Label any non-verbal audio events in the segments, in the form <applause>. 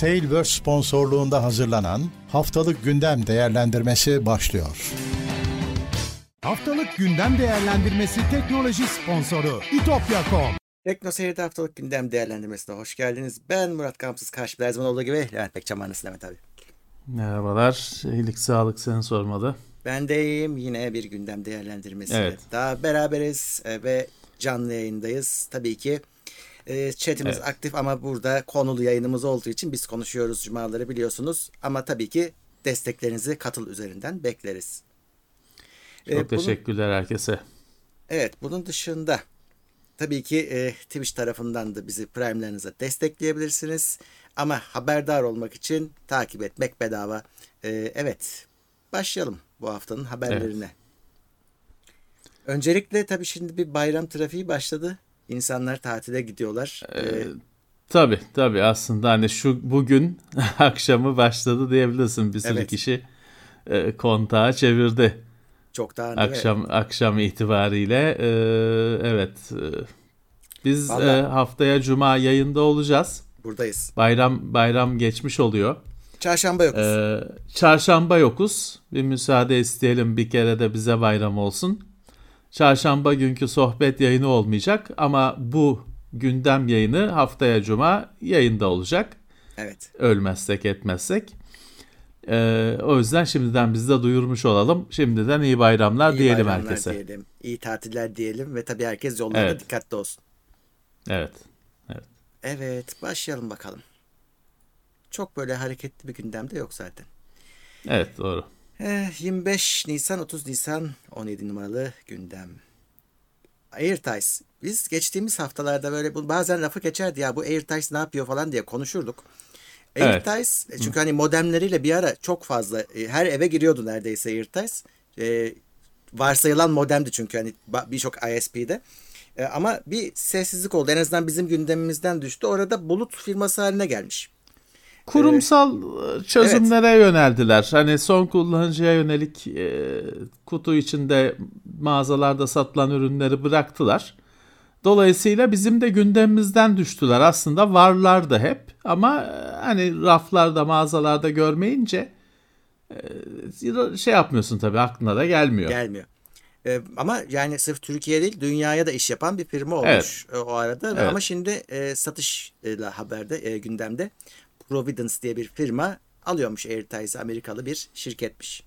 Tailverse sponsorluğunda hazırlanan Haftalık Gündem Değerlendirmesi başlıyor. Haftalık Gündem Değerlendirmesi teknoloji sponsoru itopya.com Tekno Seyir'de haftalık gündem değerlendirmesine hoş geldiniz. Ben Murat Kamsız karşımda her zaman olduğu gibi Levent Pekcan Varnası Levent abi. Merhabalar. İyilik sağlık seni sormalı. Ben deyim yine bir gündem değerlendirmesi. Evet. Daha beraberiz e, ve canlı yayındayız. Tabii ki e, chatimiz Evet. aktif ama burada konulu yayınımız olduğu için biz konuşuyoruz cumaları biliyorsunuz. Ama tabii ki desteklerinizi katıl üzerinden bekleriz. Çok E, bunun- teşekkürler herkese. Evet, bunun dışında tabii ki e, Twitch tarafından da bizi Prime'lerinize destekleyebilirsiniz. Ama haberdar olmak için takip etmek bedava. E, evet, başlayalım bu haftanın haberlerine. Öncelikle tabii şimdi bir bayram trafiği başladı. İnsanlar tatile gidiyorlar. E, Tabii tabii aslında hani şu bugün <laughs> akşamı başladı diyebilirsin. Bir sürü Evet. kişi e, kontağı çevirdi. çok daha Akşam akşam itibariyle e, evet. e, biz Vallahi- e, haftaya cuma yayında olacağız. buradayız. Bayram bayram geçmiş oluyor. Çarşamba yokuz. Ee, çarşamba yokuz. Bir müsaade isteyelim bir kere de bize bayram olsun. Çarşamba günkü sohbet yayını olmayacak ama bu gündem yayını haftaya cuma yayında olacak. evet. Ölmezsek etmezsek. Ee, o yüzden şimdiden biz de duyurmuş olalım. Şimdiden iyi bayramlar İyi diyelim bayramlar herkese. diyelim. İyi tatiller diyelim ve tabii herkes yollarda Evet. dikkatli olsun. Evet. Evet, başlayalım bakalım. Çok böyle hareketli bir gündem de yok zaten. Evet doğru. Eh, 25 Nisan 30 Nisan 17 numaralı gündem. AirTags. Biz geçtiğimiz haftalarda böyle bu bazen lafı geçerdi ya bu AirTags ne yapıyor falan diye konuşurduk. Evet. AirTags çünkü hani modemleriyle bir ara çok fazla e, her eve giriyordu neredeyse AirTags. E, varsayılan modemdi çünkü hani birçok ISP'de. E, ama bir sessizlik oldu. En azından bizim gündemimizden düştü. Orada bulut firması haline gelmiş. Kurumsal e, çözümlere yöneldiler. Hani son kullanıcıya yönelik e, kutu içinde mağazalarda satılan ürünleri bıraktılar. Dolayısıyla bizim de gündemimizden düştüler. Aslında varlardı hep ama e, hani raflarda mağazalarda görmeyince e, şey yapmıyorsun tabii aklına da gelmiyor. Gelmiyor. Ee, ama yani sırf Türkiye değil dünyaya da iş yapan bir firma olmuş e, o arada. Evet. Ama şimdi e, satışla haberde e, gündemde Providence diye bir firma alıyormuş AirTags'ı Amerikalı bir şirketmiş.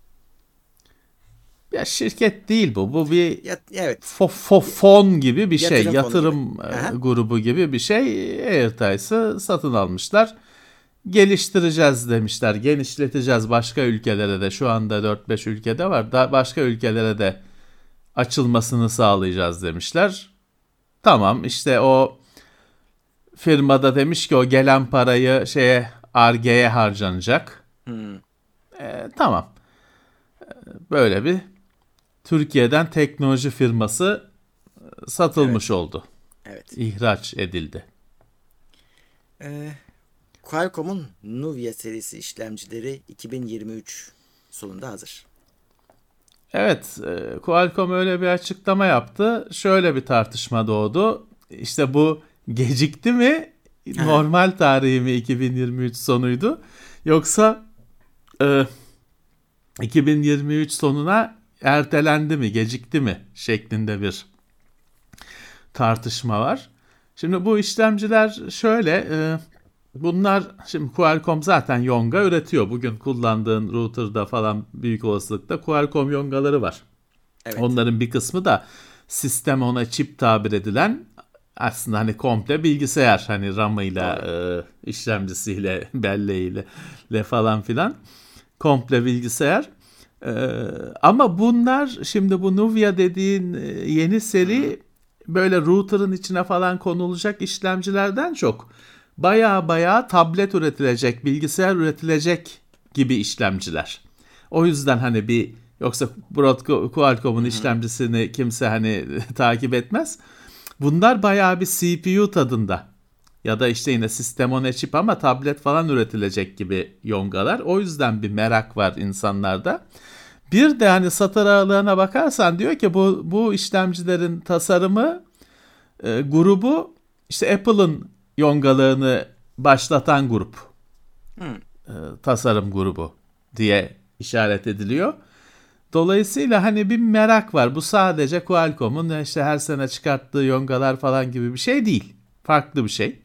Ya şirket değil bu. Bu bir Ya, evet fo- fo- fon gibi bir şey, Yatırım fonu yatırım gibi. e, grubu gibi bir şey. AirTags'ı satın almışlar. Geliştireceğiz demişler, genişleteceğiz başka ülkelere de. Şu anda 4-5 ülkede var. Da başka ülkelere de açılmasını sağlayacağız demişler. Tamam işte o firmada demiş ki o gelen parayı şeye Ar-Ge'ye harcanacak. Hmm. E, tamam. E, Böyle bir Türkiye'den teknoloji firması e, satılmış oldu. evet. İhraç edildi. Ee, Qualcomm'un Nuvia serisi işlemcileri 2023 sonunda hazır. Evet, e, Qualcomm öyle bir açıklama yaptı. Şöyle bir tartışma doğdu. İşte bu gecikti mi? Normal tarihi mi 2023 sonuydu? Yoksa e, 2023 sonuna ertelendi mi, gecikti mi şeklinde bir tartışma var. Şimdi bu işlemciler şöyle, e, bunlar şimdi Qualcomm zaten Yonga üretiyor. Bugün kullandığın router'da falan büyük olasılıkla Qualcomm Yonga'ları var. Evet. Onların bir kısmı da sistem ona çip tabir edilen aslında hani komple bilgisayar hani RAM'ıyla e, işlemcisiyle <laughs> belleğiyle le falan filan komple bilgisayar. E, ama bunlar şimdi bu Nuvia dediğin e, yeni seri böyle router'ın içine falan konulacak işlemcilerden çok baya baya tablet üretilecek, bilgisayar üretilecek gibi işlemciler. O yüzden hani bir yoksa Broadco- Qualcomm'un işlemcisini kimse hani <laughs> takip etmez. Bunlar bayağı bir CPU tadında. Ya da işte yine sistem on chip ama tablet falan üretilecek gibi yongalar. O yüzden bir merak var insanlarda. Bir de hani satır aralığına bakarsan diyor ki bu bu işlemcilerin tasarımı e, grubu işte Apple'ın yongalarını başlatan grup. e, tasarım grubu diye işaret ediliyor. Dolayısıyla hani bir merak var. Bu sadece Qualcomm'un işte her sene çıkarttığı yongalar falan gibi bir şey değil. Farklı bir şey.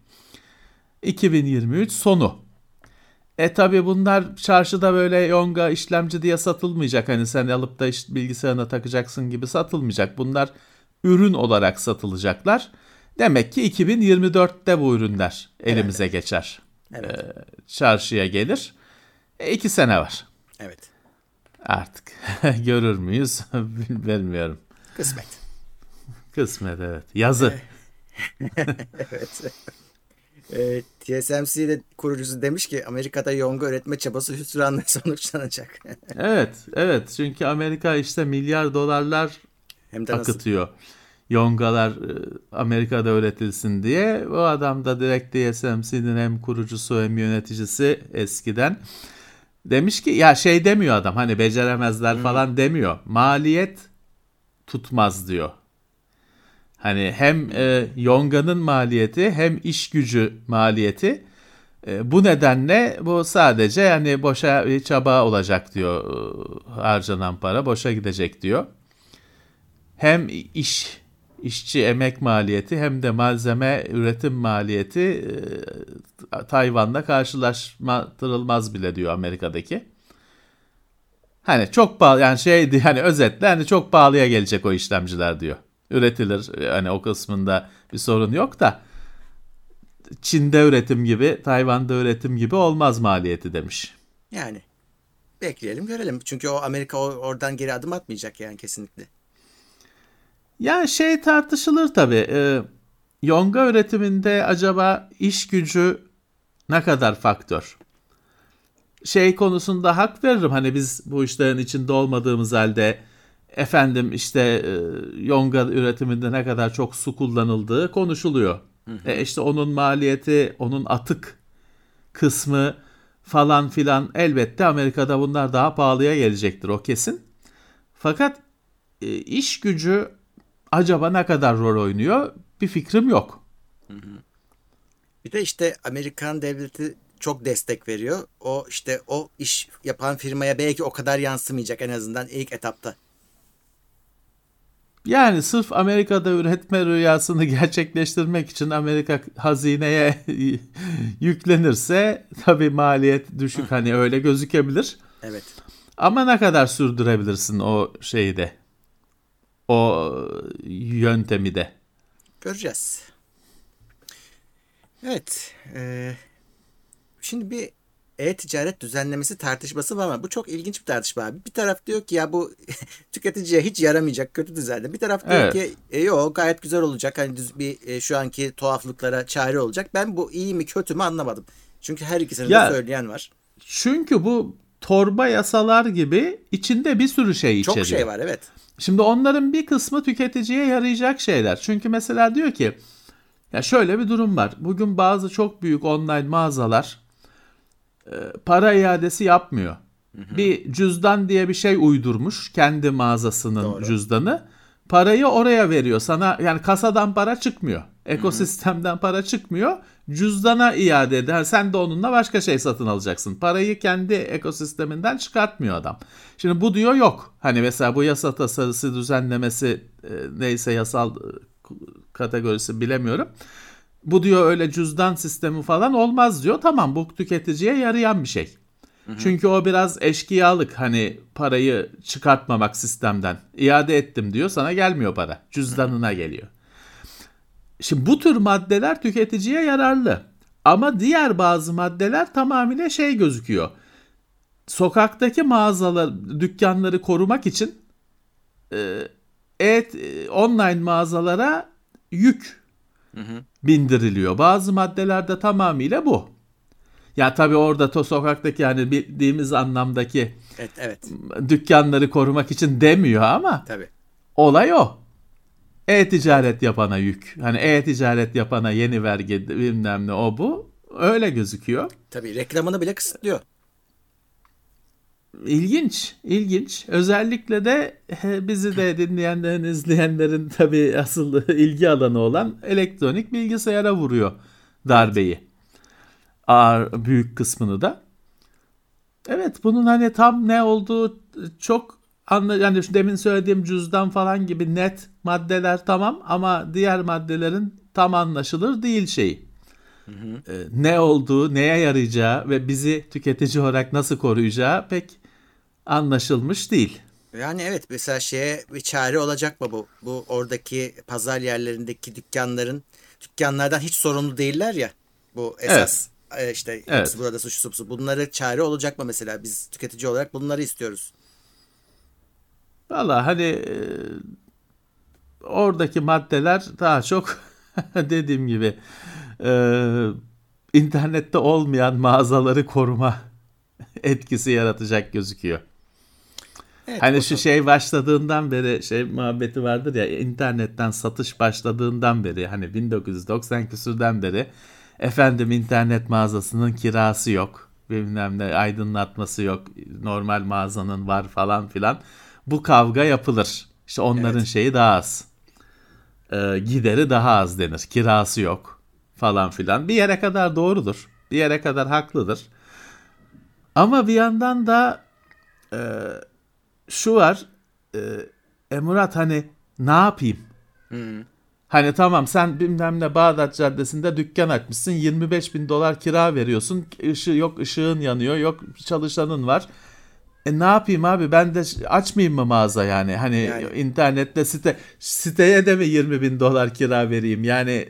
2023 sonu. E tabi bunlar çarşıda böyle yonga işlemci diye satılmayacak. Hani sen alıp da işte bilgisayarına takacaksın gibi satılmayacak. Bunlar ürün olarak satılacaklar. Demek ki 2024'te bu ürünler elimize evet. geçer. Evet. Ee, çarşıya gelir. E, iki sene var. Evet. Artık <laughs> görür müyüz <laughs> bilmiyorum. Kısmet. Kısmet evet. Yazı. evet. <laughs> E, TSMC kurucusu demiş ki Amerika'da yonga üretme çabası hüsranla sonuçlanacak. evet, evet. Çünkü Amerika işte milyar dolarlar Hem de akıtıyor. Nasıl? Yongalar e, Amerika'da üretilsin diye. O adam da direkt TSMC'nin hem kurucusu hem yöneticisi eskiden. Demiş ki ya şey demiyor adam hani beceremezler hmm. falan demiyor. Maliyet tutmaz diyor. Hani hem e, Yonga'nın maliyeti hem iş gücü maliyeti e, bu nedenle bu sadece yani boşa bir çaba olacak diyor e, harcanan para boşa gidecek diyor. Hem iş işçi emek maliyeti hem de malzeme üretim maliyeti e, Tayvan'la karşılaştırılmaz bile diyor Amerika'daki. Hani çok pahalı yani şeydi hani özetle hani çok pahalıya gelecek o işlemciler diyor üretilir. Yani o kısmında bir sorun yok da Çin'de üretim gibi, Tayvan'da üretim gibi olmaz maliyeti demiş. Yani bekleyelim görelim. Çünkü o Amerika oradan geri adım atmayacak yani kesinlikle. Yani şey tartışılır tabii. E, yonga üretiminde acaba iş gücü ne kadar faktör? Şey konusunda hak veririm. Hani biz bu işlerin içinde olmadığımız halde efendim işte e, yonga üretiminde ne kadar çok su kullanıldığı konuşuluyor. Hı hı. E işte onun maliyeti, onun atık kısmı falan filan elbette Amerika'da bunlar daha pahalıya gelecektir o kesin. Fakat e, iş gücü acaba ne kadar rol oynuyor bir fikrim yok. Hı hı. Bir de işte Amerikan devleti çok destek veriyor. O işte o iş yapan firmaya belki o kadar yansımayacak en azından ilk etapta. Yani sırf Amerika'da üretme rüyasını gerçekleştirmek için Amerika hazineye <laughs> yüklenirse tabii maliyet düşük <laughs> hani öyle gözükebilir. Evet. Ama ne kadar sürdürebilirsin o şeyi de? O yöntemi de. Göreceğiz. Evet. E, şimdi bir e-ticaret düzenlemesi tartışması var ama bu çok ilginç bir tartışma abi. Bir taraf diyor ki ya bu <laughs> tüketiciye hiç yaramayacak kötü düzenleme. Bir taraf diyor evet. ki e, yok gayet güzel olacak. Hani düz bir e, şu anki tuhaflıklara çare olacak. Ben bu iyi mi kötü mü anlamadım. Çünkü her ikisini ya, de söyleyen var. Çünkü bu torba yasalar gibi içinde bir sürü şey içeriyor. Çok şey var evet. Şimdi onların bir kısmı tüketiciye yarayacak şeyler. Çünkü mesela diyor ki ya şöyle bir durum var. Bugün bazı çok büyük online mağazalar e, para iadesi yapmıyor. Hı hı. Bir cüzdan diye bir şey uydurmuş kendi mağazasının Doğru. cüzdanı. Parayı oraya veriyor. Sana yani kasadan para çıkmıyor. Ekosistemden hı hı. para çıkmıyor. Cüzdana iade eder. Sen de onunla başka şey satın alacaksın. Parayı kendi ekosisteminden çıkartmıyor adam. Şimdi bu diyor yok. Hani mesela bu yasa tasarısı düzenlemesi e, neyse yasal e, kategorisi bilemiyorum. Bu diyor öyle cüzdan sistemi falan olmaz diyor. Tamam bu tüketiciye yarayan bir şey. Çünkü o biraz eşkıyalık hani parayı çıkartmamak sistemden. İade ettim diyor sana gelmiyor para. Cüzdanına geliyor. Şimdi bu tür maddeler tüketiciye yararlı. Ama diğer bazı maddeler tamamıyla şey gözüküyor. Sokaktaki mağazalar, dükkanları korumak için e, et, online mağazalara yük hı hı. bindiriliyor. Bazı maddelerde tamamıyla bu. Ya tabii orada to sokaktaki yani bildiğimiz anlamdaki evet, evet. dükkanları korumak için demiyor ama tabii. olay o. E-ticaret yapana yük. Hani e-ticaret yapana yeni vergi bilmem ne o bu. Öyle gözüküyor. Tabii reklamını bile kısıtlıyor. İlginç, ilginç. Özellikle de bizi de dinleyenlerin, izleyenlerin tabii asıl <laughs> ilgi alanı olan elektronik bilgisayara vuruyor darbeyi. ağır büyük kısmını da. Evet bunun hani tam ne olduğu çok anla yani şu demin söylediğim cüzdan falan gibi net maddeler tamam ama diğer maddelerin tam anlaşılır değil şeyi. Ee, ne olduğu, neye yarayacağı ve bizi tüketici olarak nasıl koruyacağı pek anlaşılmış değil. Yani evet mesela şeye bir çare olacak mı bu? Bu oradaki pazar yerlerindeki dükkanların dükkanlardan hiç sorumlu değiller ya. Bu esas e, işte Evet. burada suç supsu. Bunlara çare olacak mı mesela? Biz tüketici olarak bunları istiyoruz. Valla hani e, oradaki maddeler daha çok <laughs> dediğim gibi e, internette olmayan mağazaları koruma <laughs> etkisi yaratacak gözüküyor. Evet, Hani şu şey başladığından beri şey muhabbeti vardır ya internetten satış başladığından beri hani 1990 küsürden beri efendim internet mağazasının kirası yok bilmem ne aydınlatması yok normal mağazanın var falan filan bu kavga yapılır. İşte onların Evet. şeyi daha az. Ee, gideri daha az denir. Kirası yok falan filan. Bir yere kadar doğrudur. Bir yere kadar haklıdır. Ama bir yandan da e, şu var. E, e Murat hani ne yapayım? Hani tamam sen bilmem ne Bağdat Caddesi'nde dükkan açmışsın. 25 bin dolar kira veriyorsun. Işığı, yok ışığın yanıyor yok çalışanın var e ne yapayım abi? Ben de açmayayım mı mağaza yani? Hani Yani. internette site siteye de mi 20 bin dolar kira vereyim? Yani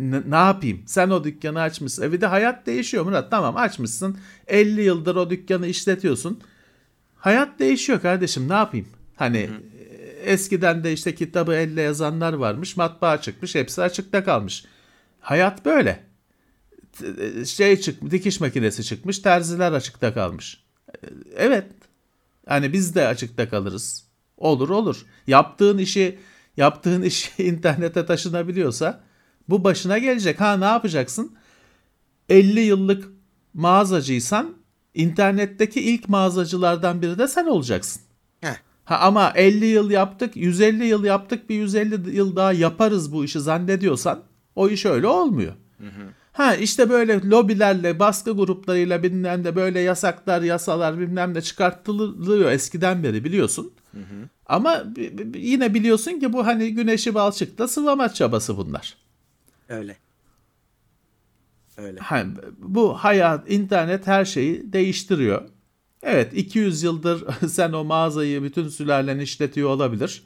ne, yapayım? Sen o dükkanı açmışsın. E bir de hayat değişiyor Murat. Tamam açmışsın. 50 yıldır o dükkanı işletiyorsun. Hayat değişiyor kardeşim. Ne yapayım? Hani e, eskiden de işte kitabı elle yazanlar varmış. Matbaa çıkmış hepsi açıkta kalmış. Hayat böyle. T- şey çık dikiş makinesi çıkmış terziler açıkta kalmış. E, evet hani biz de açıkta kalırız olur olur yaptığın işi yaptığın iş <laughs> internete taşınabiliyorsa bu başına gelecek ha ne yapacaksın 50 yıllık mağazacıysan internetteki ilk mağazacılardan biri de sen olacaksın. Heh. Ha ama 50 yıl yaptık, 150 yıl yaptık, bir 150 yıl daha yaparız bu işi zannediyorsan o iş öyle olmuyor. Ha işte böyle lobilerle, baskı gruplarıyla bilmem de böyle yasaklar, yasalar bilmem de çıkartılıyor eskiden beri biliyorsun. Ama bi- bi- yine biliyorsun ki bu hani güneşi balçıkta sıvama çabası bunlar. Öyle. Öyle. Ha, bu hayat, internet her şeyi değiştiriyor. Evet 200 yıldır <laughs> sen o mağazayı bütün sülalen işletiyor olabilir.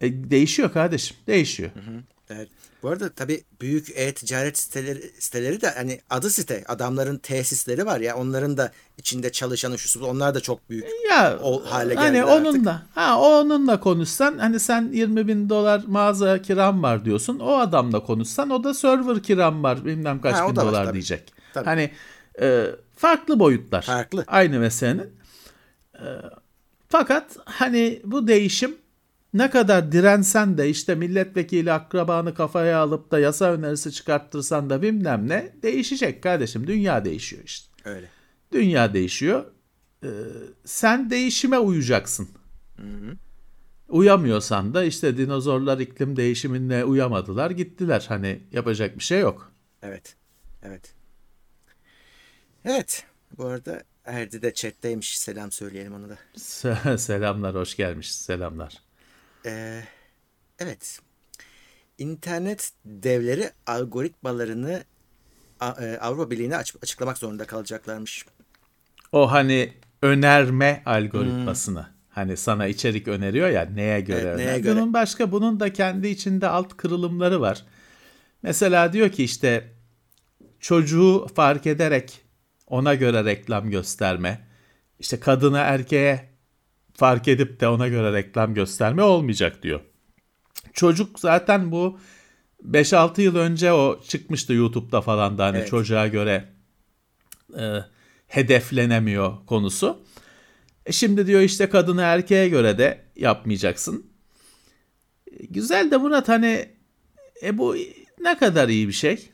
E, değişiyor kardeşim, değişiyor. Evet. Bu arada tabii büyük e-ticaret siteleri, siteleri de hani adı site adamların tesisleri var ya onların da içinde çalışanı şu onlar da çok büyük. Ya O hale hani geldiler artık. onunla, ha onunla konuşsan hani sen 20 bin dolar mağaza kiram var diyorsun. O adamla konuşsan o da server kiram var bilmem kaç Ha, bin da var dolar tabii. diyecek. Tabii. Hani e, farklı boyutlar. Farklı. Aynı meselenin. E, fakat hani bu değişim ne kadar dirensen de işte milletvekili akrabanı kafaya alıp da yasa önerisi çıkarttırsan da bilmem ne değişecek kardeşim. Dünya değişiyor işte. Öyle. Dünya değişiyor. Ee, sen değişime uyacaksın. Uyamıyorsan da işte dinozorlar iklim değişimine uyamadılar gittiler. Hani yapacak bir şey yok. Evet. Evet. Evet. Bu arada Erdi de chatteymiş. Selam söyleyelim ona da. Se- <laughs> Selamlar hoş gelmiş selamlar. Ee, evet. İnternet devleri algoritmalarını e, Avrupa Birliği'ne aç- açıklamak zorunda kalacaklarmış. O hani önerme algoritmasını. Hani sana içerik öneriyor ya neye göre Evet, neye göre? Bunun başka bunun da kendi içinde alt kırılımları var. Mesela diyor ki işte çocuğu fark ederek ona göre reklam gösterme. İşte kadına erkeğe fark edip de ona göre reklam gösterme olmayacak diyor. Çocuk zaten bu 5-6 yıl önce o çıkmıştı YouTube'da falan da hani Evet. çocuğa göre e, hedeflenemiyor konusu. E şimdi diyor işte kadını erkeğe göre de yapmayacaksın. E, Güzel de Murat hani e bu ne kadar iyi bir şey.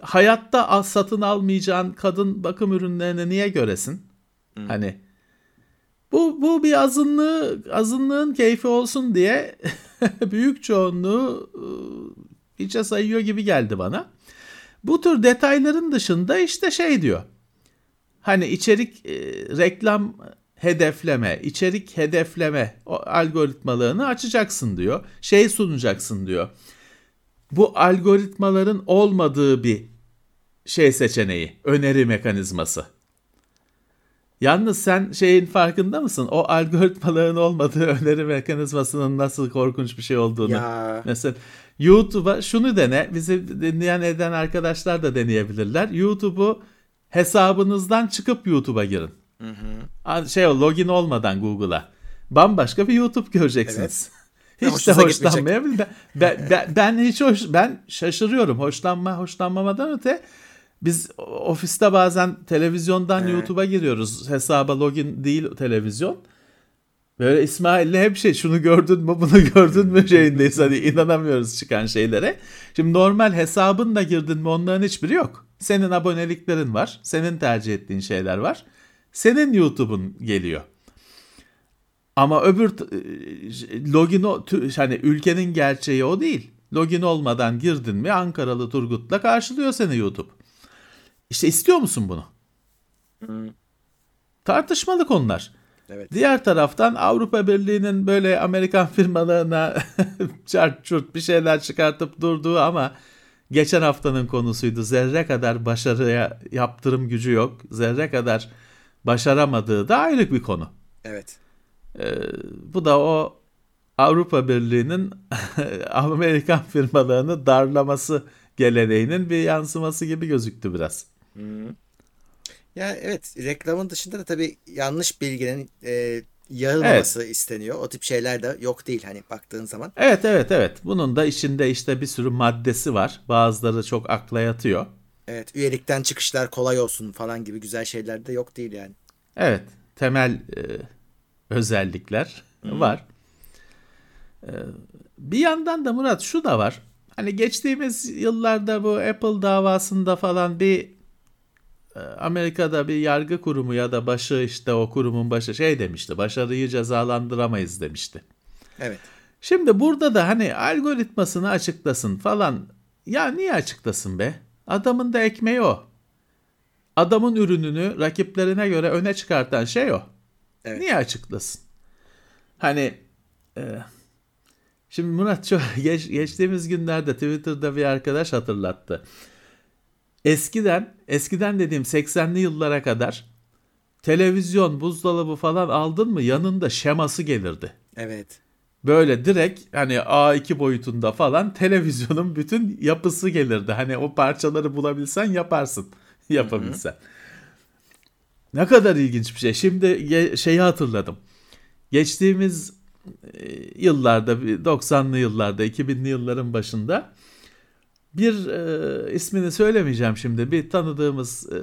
Hayatta satın almayacağın kadın bakım ürünlerini niye göresin? Hani bu bu bir azınlığı azınlığın keyfi olsun diye <laughs> büyük çoğunluğu ıı, hiçe sayıyor gibi geldi bana. Bu tür detayların dışında işte şey diyor. Hani içerik e, reklam hedefleme, içerik hedefleme o algoritmalarını açacaksın diyor. Şey sunacaksın diyor. Bu algoritmaların olmadığı bir şey seçeneği, öneri mekanizması. Yalnız sen şeyin farkında mısın? O algoritmaların olmadığı öneri mekanizmasının nasıl korkunç bir şey olduğunu. Ya. Mesela YouTube'a şunu dene. Bizi dinleyen eden arkadaşlar da deneyebilirler. YouTube'u hesabınızdan çıkıp YouTube'a girin. Hı Şey o login olmadan Google'a. Bambaşka bir YouTube göreceksiniz. Hiç de hoşlanmayabilir. Ben, ben, ben, ben hiç hoş, ben şaşırıyorum. Hoşlanma hoşlanmamadan öte biz ofiste bazen televizyondan YouTube'a giriyoruz. Hesaba login değil televizyon. Böyle İsmail'le hep şey şunu gördün mü bunu gördün mü <laughs> şeyindeyiz. Hani inanamıyoruz çıkan şeylere. Şimdi normal hesabınla girdin mi onların hiçbiri yok. Senin aboneliklerin var. Senin tercih ettiğin şeyler var. Senin YouTube'un geliyor. Ama öbür e, login o hani ülkenin gerçeği o değil. Login olmadan girdin mi Ankaralı Turgut'la karşılıyor seni YouTube. İşte istiyor musun bunu? Tartışmalı konular. Evet. Diğer taraftan Avrupa Birliği'nin böyle Amerikan <laughs> firmalarına çart çurt bir şeyler çıkartıp durduğu ama geçen haftanın konusuydu. Zerre kadar başarıya yaptırım gücü yok. Zerre kadar başaramadığı da ayrı bir konu. Evet. Ee, bu da o Avrupa Birliği'nin <laughs> Amerikan firmalarını darlaması geleneğinin bir yansıması gibi gözüktü biraz. Ya evet reklamın dışında da tabii yanlış bilginin e, yayılmaması isteniyor. O tip şeyler de yok değil hani baktığın zaman. Evet evet evet. Bunun da içinde işte bir sürü maddesi var. Bazıları çok akla yatıyor. Evet üyelikten çıkışlar kolay olsun falan gibi güzel şeyler de yok değil yani. Evet temel e, özellikler var. E, bir yandan da Murat şu da var. Hani geçtiğimiz yıllarda bu Apple davasında falan bir Amerika'da bir yargı kurumu ya da başı işte o kurumun başı şey demişti. Başarıyı cezalandıramayız demişti. Evet. Şimdi burada da hani algoritmasını açıklasın falan. Ya niye açıklasın be? Adamın da ekmeği o. Adamın ürününü rakiplerine göre öne çıkartan şey o. Evet. Niye açıklasın? Hani e, şimdi Murat çok <laughs> geç, geçtiğimiz günlerde Twitter'da bir arkadaş hatırlattı. Eskiden, eskiden dediğim 80'li yıllara kadar televizyon, buzdolabı falan aldın mı yanında şeması gelirdi. Evet. Böyle direkt hani A2 boyutunda falan televizyonun bütün yapısı gelirdi. Hani o parçaları bulabilsen yaparsın. Yapabilsen. Ne kadar ilginç bir şey. Şimdi şeyi hatırladım. Geçtiğimiz e, yıllarda 90'lı yıllarda 2000'li yılların başında bir e, ismini söylemeyeceğim şimdi bir tanıdığımız e,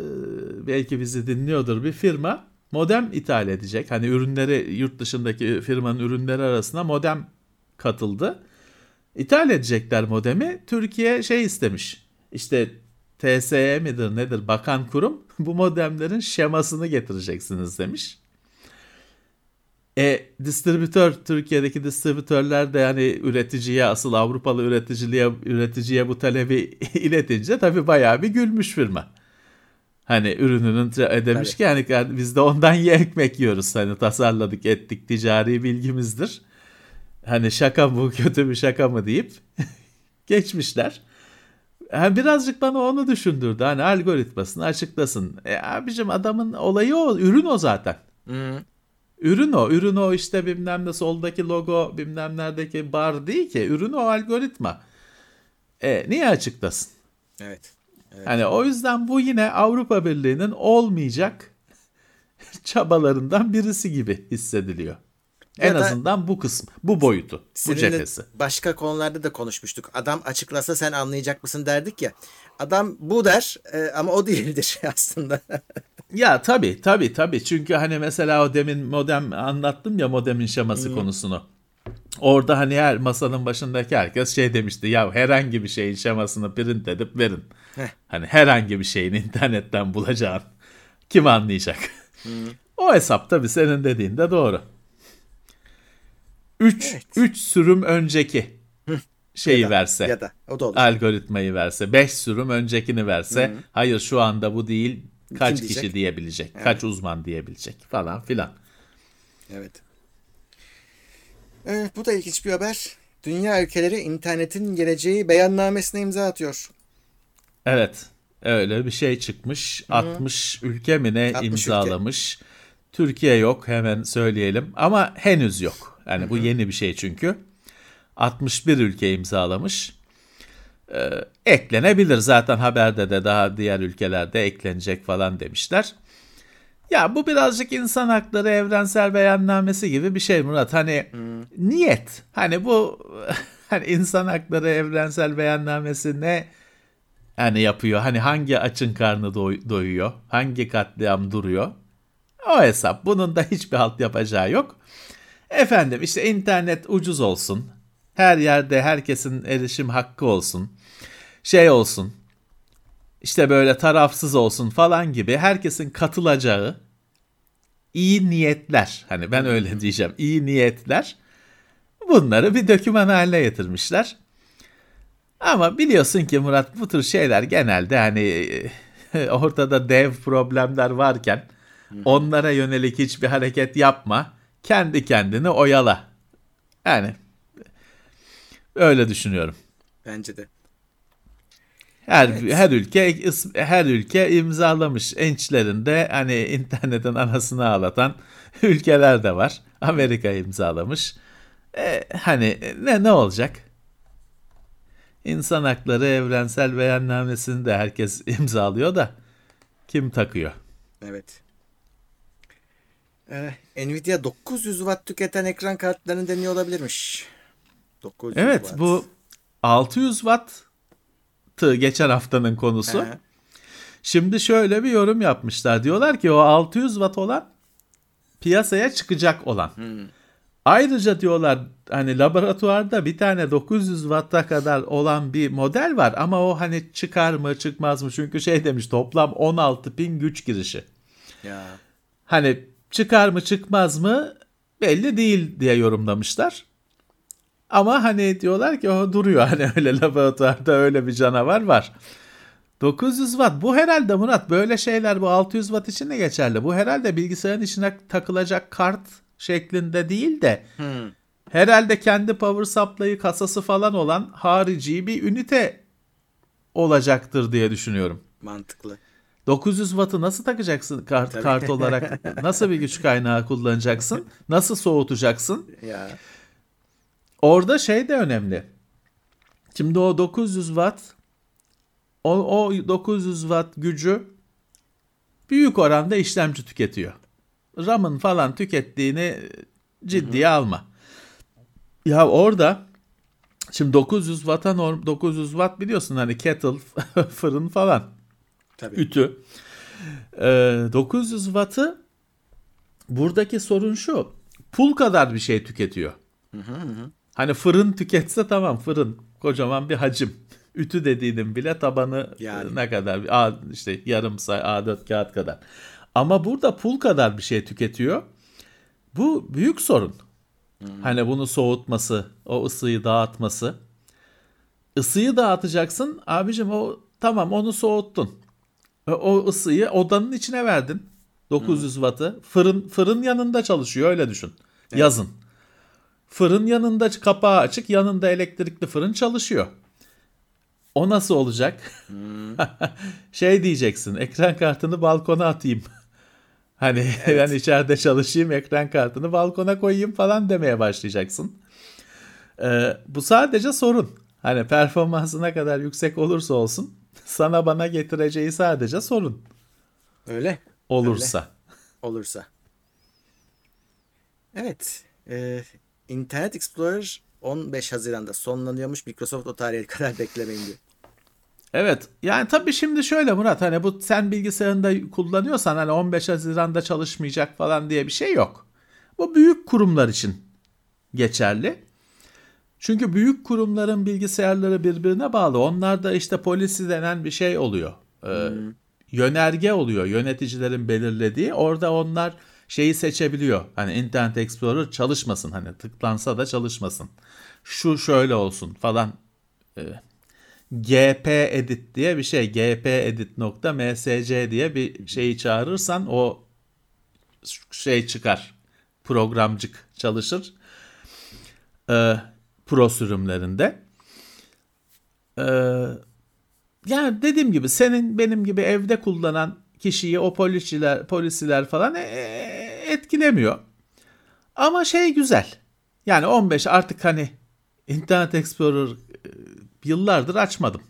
belki bizi dinliyordur bir firma modem ithal edecek. Hani ürünleri yurt dışındaki firmanın ürünleri arasına modem katıldı. İthal edecekler modemi. Türkiye şey istemiş. İşte TSE midir nedir bakan kurum <laughs> bu modemlerin şemasını getireceksiniz demiş. E distribütör Türkiye'deki distribütörler de yani üreticiye asıl Avrupalı üreticiliğe üreticiye bu talebi <laughs> iletince tabii bayağı bir gülmüş firma. Hani ürününün e, demiş ki yani biz de ondan ye <laughs> ekmek yiyoruz. Hani tasarladık ettik ticari bilgimizdir. Hani şaka mı kötü bir şaka mı deyip <laughs> geçmişler. Yani birazcık bana onu düşündürdü. Hani algoritmasını açıklasın. E abicim adamın olayı o. Ürün o zaten. Hı. Ürün o. Ürün o işte bilmem ne soldaki logo bilmem neredeki bar değil ki. Ürün o algoritma. E niye açıklasın? Evet. Evet. Hani o yüzden bu yine Avrupa Birliği'nin olmayacak <laughs> çabalarından birisi gibi hissediliyor. Ya en da- azından bu kısım, bu boyutu, bu cephesi. başka konularda da konuşmuştuk. Adam açıklasa sen anlayacak mısın derdik ya. Adam bu der e, ama o değildir <laughs> aslında. Ya tabii tabii tabii çünkü hani mesela o demin modem anlattım ya modemin şeması konusunu. Orada hani her masanın başındaki herkes şey demişti ya herhangi bir şeyin şemasını print edip verin. Heh. Hani herhangi bir şeyin internetten bulacağın kim anlayacak? o hesap tabii senin dediğin de doğru. 3 3 sürüm önceki şeyi Ya da- verse. Ya da o da olur. algoritmayı verse, 5 sürüm öncekini verse, hayır şu anda bu değil, kaç Kim kişi diyecek? diyebilecek, kaç uzman diyebilecek falan filan. Evet. Evet, bu da ilginç bir haber. Dünya ülkeleri internetin geleceği beyannamesine imza atıyor. Evet, öyle bir şey çıkmış. 60 ülke mi ne 60 imzalamış. Türkiye yok hemen söyleyelim ama henüz yok. Yani bu yeni bir şey çünkü. 61 ülke imzalamış. Ee, eklenebilir zaten haberde de daha diğer ülkelerde eklenecek falan demişler. Ya bu birazcık insan hakları evrensel beyannamesi gibi bir şey Murat. Hani niyet. Hani bu <laughs> hani insan hakları evrensel beyannamesi ne yani yapıyor? Hani hangi açın karnı doy- doyuyor? Hangi katliam duruyor? O hesap. Bunun da hiçbir halt yapacağı yok. Efendim işte internet ucuz olsun. Her yerde herkesin erişim hakkı olsun. Şey olsun. İşte böyle tarafsız olsun falan gibi herkesin katılacağı iyi niyetler. Hani ben öyle diyeceğim. iyi niyetler. Bunları bir döküman haline getirmişler. Ama biliyorsun ki Murat bu tür şeyler genelde hani <laughs> ortada dev problemler varken onlara yönelik hiçbir hareket yapma. Kendi kendini oyala. Yani öyle düşünüyorum. Bence de. Her her ülke her ülke imzalamış. Ençlerinde hani internetin anasını ağlatan <laughs> ülkeler de var. Amerika imzalamış. E, hani ne ne olacak? İnsan hakları evrensel beyannamesini de herkes <laughs> imzalıyor da kim takıyor? Evet. Ee, Nvidia 900 watt tüketen ekran kartlarını deniyor olabilirmiş. 900 Evet watt. bu 600 watt'tı geçen haftanın konusu. He. Şimdi şöyle bir yorum yapmışlar. Diyorlar ki o 600 watt olan piyasaya çıkacak olan. Ayrıca diyorlar hani laboratuvarda bir tane 900 watt'a kadar olan bir model var ama o hani çıkar mı çıkmaz mı? Çünkü şey demiş toplam 16 pin güç girişi. Ya. Hani çıkar mı çıkmaz mı belli değil diye yorumlamışlar. Ama hani diyorlar ki o duruyor <laughs> hani öyle laboratuvarda öyle bir canavar var. 900 watt bu herhalde Murat böyle şeyler bu 600 watt için de geçerli. Bu herhalde bilgisayarın içine takılacak kart şeklinde değil de herhalde kendi power supply'ı kasası falan olan harici bir ünite olacaktır diye düşünüyorum. Mantıklı. 900 wattı nasıl takacaksın kart, Tabii. kart olarak? <laughs> Nasıl bir güç kaynağı kullanacaksın? Nasıl soğutacaksın? Ya. Orada şey de önemli. Şimdi o 900 watt o, o 900 watt gücü büyük oranda işlemci tüketiyor. RAM'ın falan tükettiğini ciddiye alma. Ya orada şimdi 900 watt'a norm 900 watt biliyorsun hani kettle <laughs> fırın falan Tabii. ütü. Ee, 900 wattı buradaki sorun şu. Pul kadar bir şey tüketiyor. Hani fırın tüketse tamam fırın kocaman bir hacim. <laughs> Ütü dediğinin bile tabanı Yani. ne kadar A, işte yarım say A4 kağıt kadar. Ama burada pul kadar bir şey tüketiyor. Bu büyük sorun. Hani bunu soğutması, o ısıyı dağıtması. Isıyı dağıtacaksın. Abicim o tamam onu soğuttun. O ısıyı odanın içine verdin. 900 wattı. Fırın fırın yanında çalışıyor öyle düşün. Yazın. Fırın yanında kapağı açık, yanında elektrikli fırın çalışıyor. O nasıl olacak? <laughs> şey diyeceksin, ekran kartını balkona atayım. <laughs> Hani ben içeride çalışayım, ekran kartını balkona koyayım falan demeye başlayacaksın. Ee, bu sadece sorun. Hani performansı ne kadar yüksek olursa olsun sana bana getireceği sadece sorun Öyle. olursa. Olursa. Evet. Ee, Internet Explorer 15 Haziran'da sonlanıyormuş. Microsoft o tarihe <laughs> kadar beklemeyin diyor. Evet. Yani tabii şimdi şöyle Murat hani bu sen bilgisayarında kullanıyorsan hani 15 Haziran'da çalışmayacak falan diye bir şey yok. Bu büyük kurumlar için geçerli. Çünkü büyük kurumların bilgisayarları birbirine bağlı. Onlarda işte polisi denen bir şey oluyor. Ee, Yönerge oluyor yöneticilerin belirlediği. Orada onlar şeyi seçebiliyor. Hani Internet Explorer çalışmasın hani tıklansa da çalışmasın. Şu şöyle olsun falan GP edit diye bir şey. GP edit.msc diye bir şeyi çağırırsan o şey çıkar. Programcık çalışır. Ee, pro sürümlerinde. Ee, yani dediğim gibi senin benim gibi evde kullanan kişiyi o polisiler, polisiler falan e, etkilemiyor. Ama şey güzel. Yani 15 artık hani Internet Explorer e, yıllardır açmadım.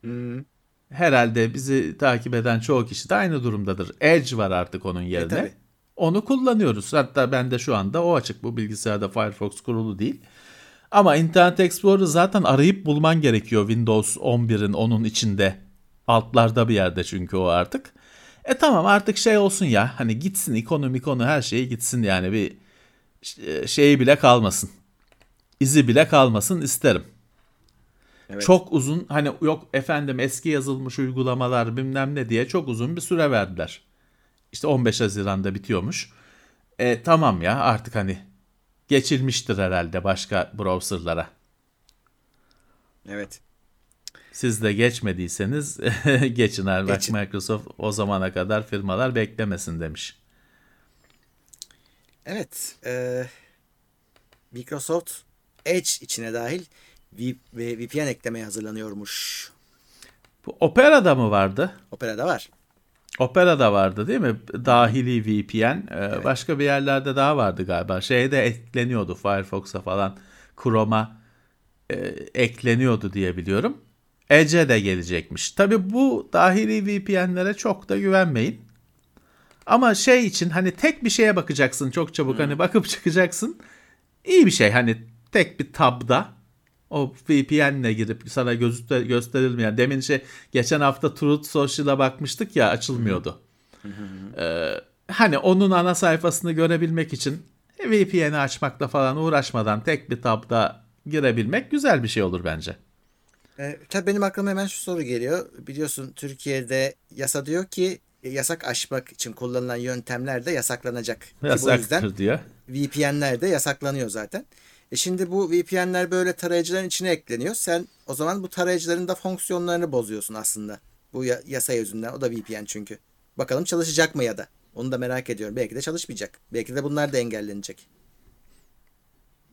Hmm. Herhalde bizi takip eden çoğu kişi de aynı durumdadır. Edge var artık onun yerine. tabii. Onu kullanıyoruz. Hatta bende şu anda o açık. Bu bilgisayarda Firefox kurulu değil. Ama Internet Explorer zaten arayıp bulman gerekiyor Windows 11'in onun içinde. Altlarda bir yerde çünkü o artık. E tamam artık şey olsun ya hani gitsin ikonu ikonu her şeyi gitsin yani bir e, şeyi bile kalmasın. İzi bile kalmasın isterim. Evet. Çok uzun hani yok efendim eski yazılmış uygulamalar bilmem ne diye çok uzun bir süre verdiler. İşte 15 Haziran'da bitiyormuş. E tamam ya artık hani geçilmiştir herhalde başka browserlara. Evet. Siz de geçmediyseniz <laughs> geçin bak Geçin. Microsoft o zamana kadar firmalar beklemesin demiş. Evet. e, Microsoft Edge içine dahil ve VPN eklemeye hazırlanıyormuş. Bu Opera'da mı vardı? Opera'da var. Opera'da vardı değil mi? Dahili VPN. Ee, Başka bir yerlerde daha vardı galiba. Şeyde ekleniyordu Firefox'a falan. Chrome'a e, ekleniyordu diye biliyorum. Edge'e de gelecekmiş. Tabi bu dahili VPN'lere çok da güvenmeyin. Ama şey için hani tek bir şeye bakacaksın çok çabuk hani bakıp çıkacaksın. İyi bir şey hani tek bir tabda o VPN'le girip sana gözü gösterilmeyen demin şey geçen hafta Truth Social'a bakmıştık ya açılmıyordu. Ee, hani onun ana sayfasını görebilmek için VPN'i açmakla falan uğraşmadan tek bir tabda girebilmek güzel bir şey olur bence. E, tabii benim aklıma hemen şu soru geliyor. Biliyorsun Türkiye'de yasa diyor ki e, yasak aşmak için kullanılan yöntemler de yasaklanacak. Ki bu yüzden Yasaktır diyor. VPN'ler de yasaklanıyor zaten. E şimdi bu VPN'ler böyle tarayıcıların içine ekleniyor. Sen o zaman bu tarayıcıların da fonksiyonlarını bozuyorsun aslında. Bu ya- yasa yüzünden. O da VPN çünkü. Bakalım çalışacak mı ya da. Onu da merak ediyorum. Belki de çalışmayacak. Belki de bunlar da engellenecek.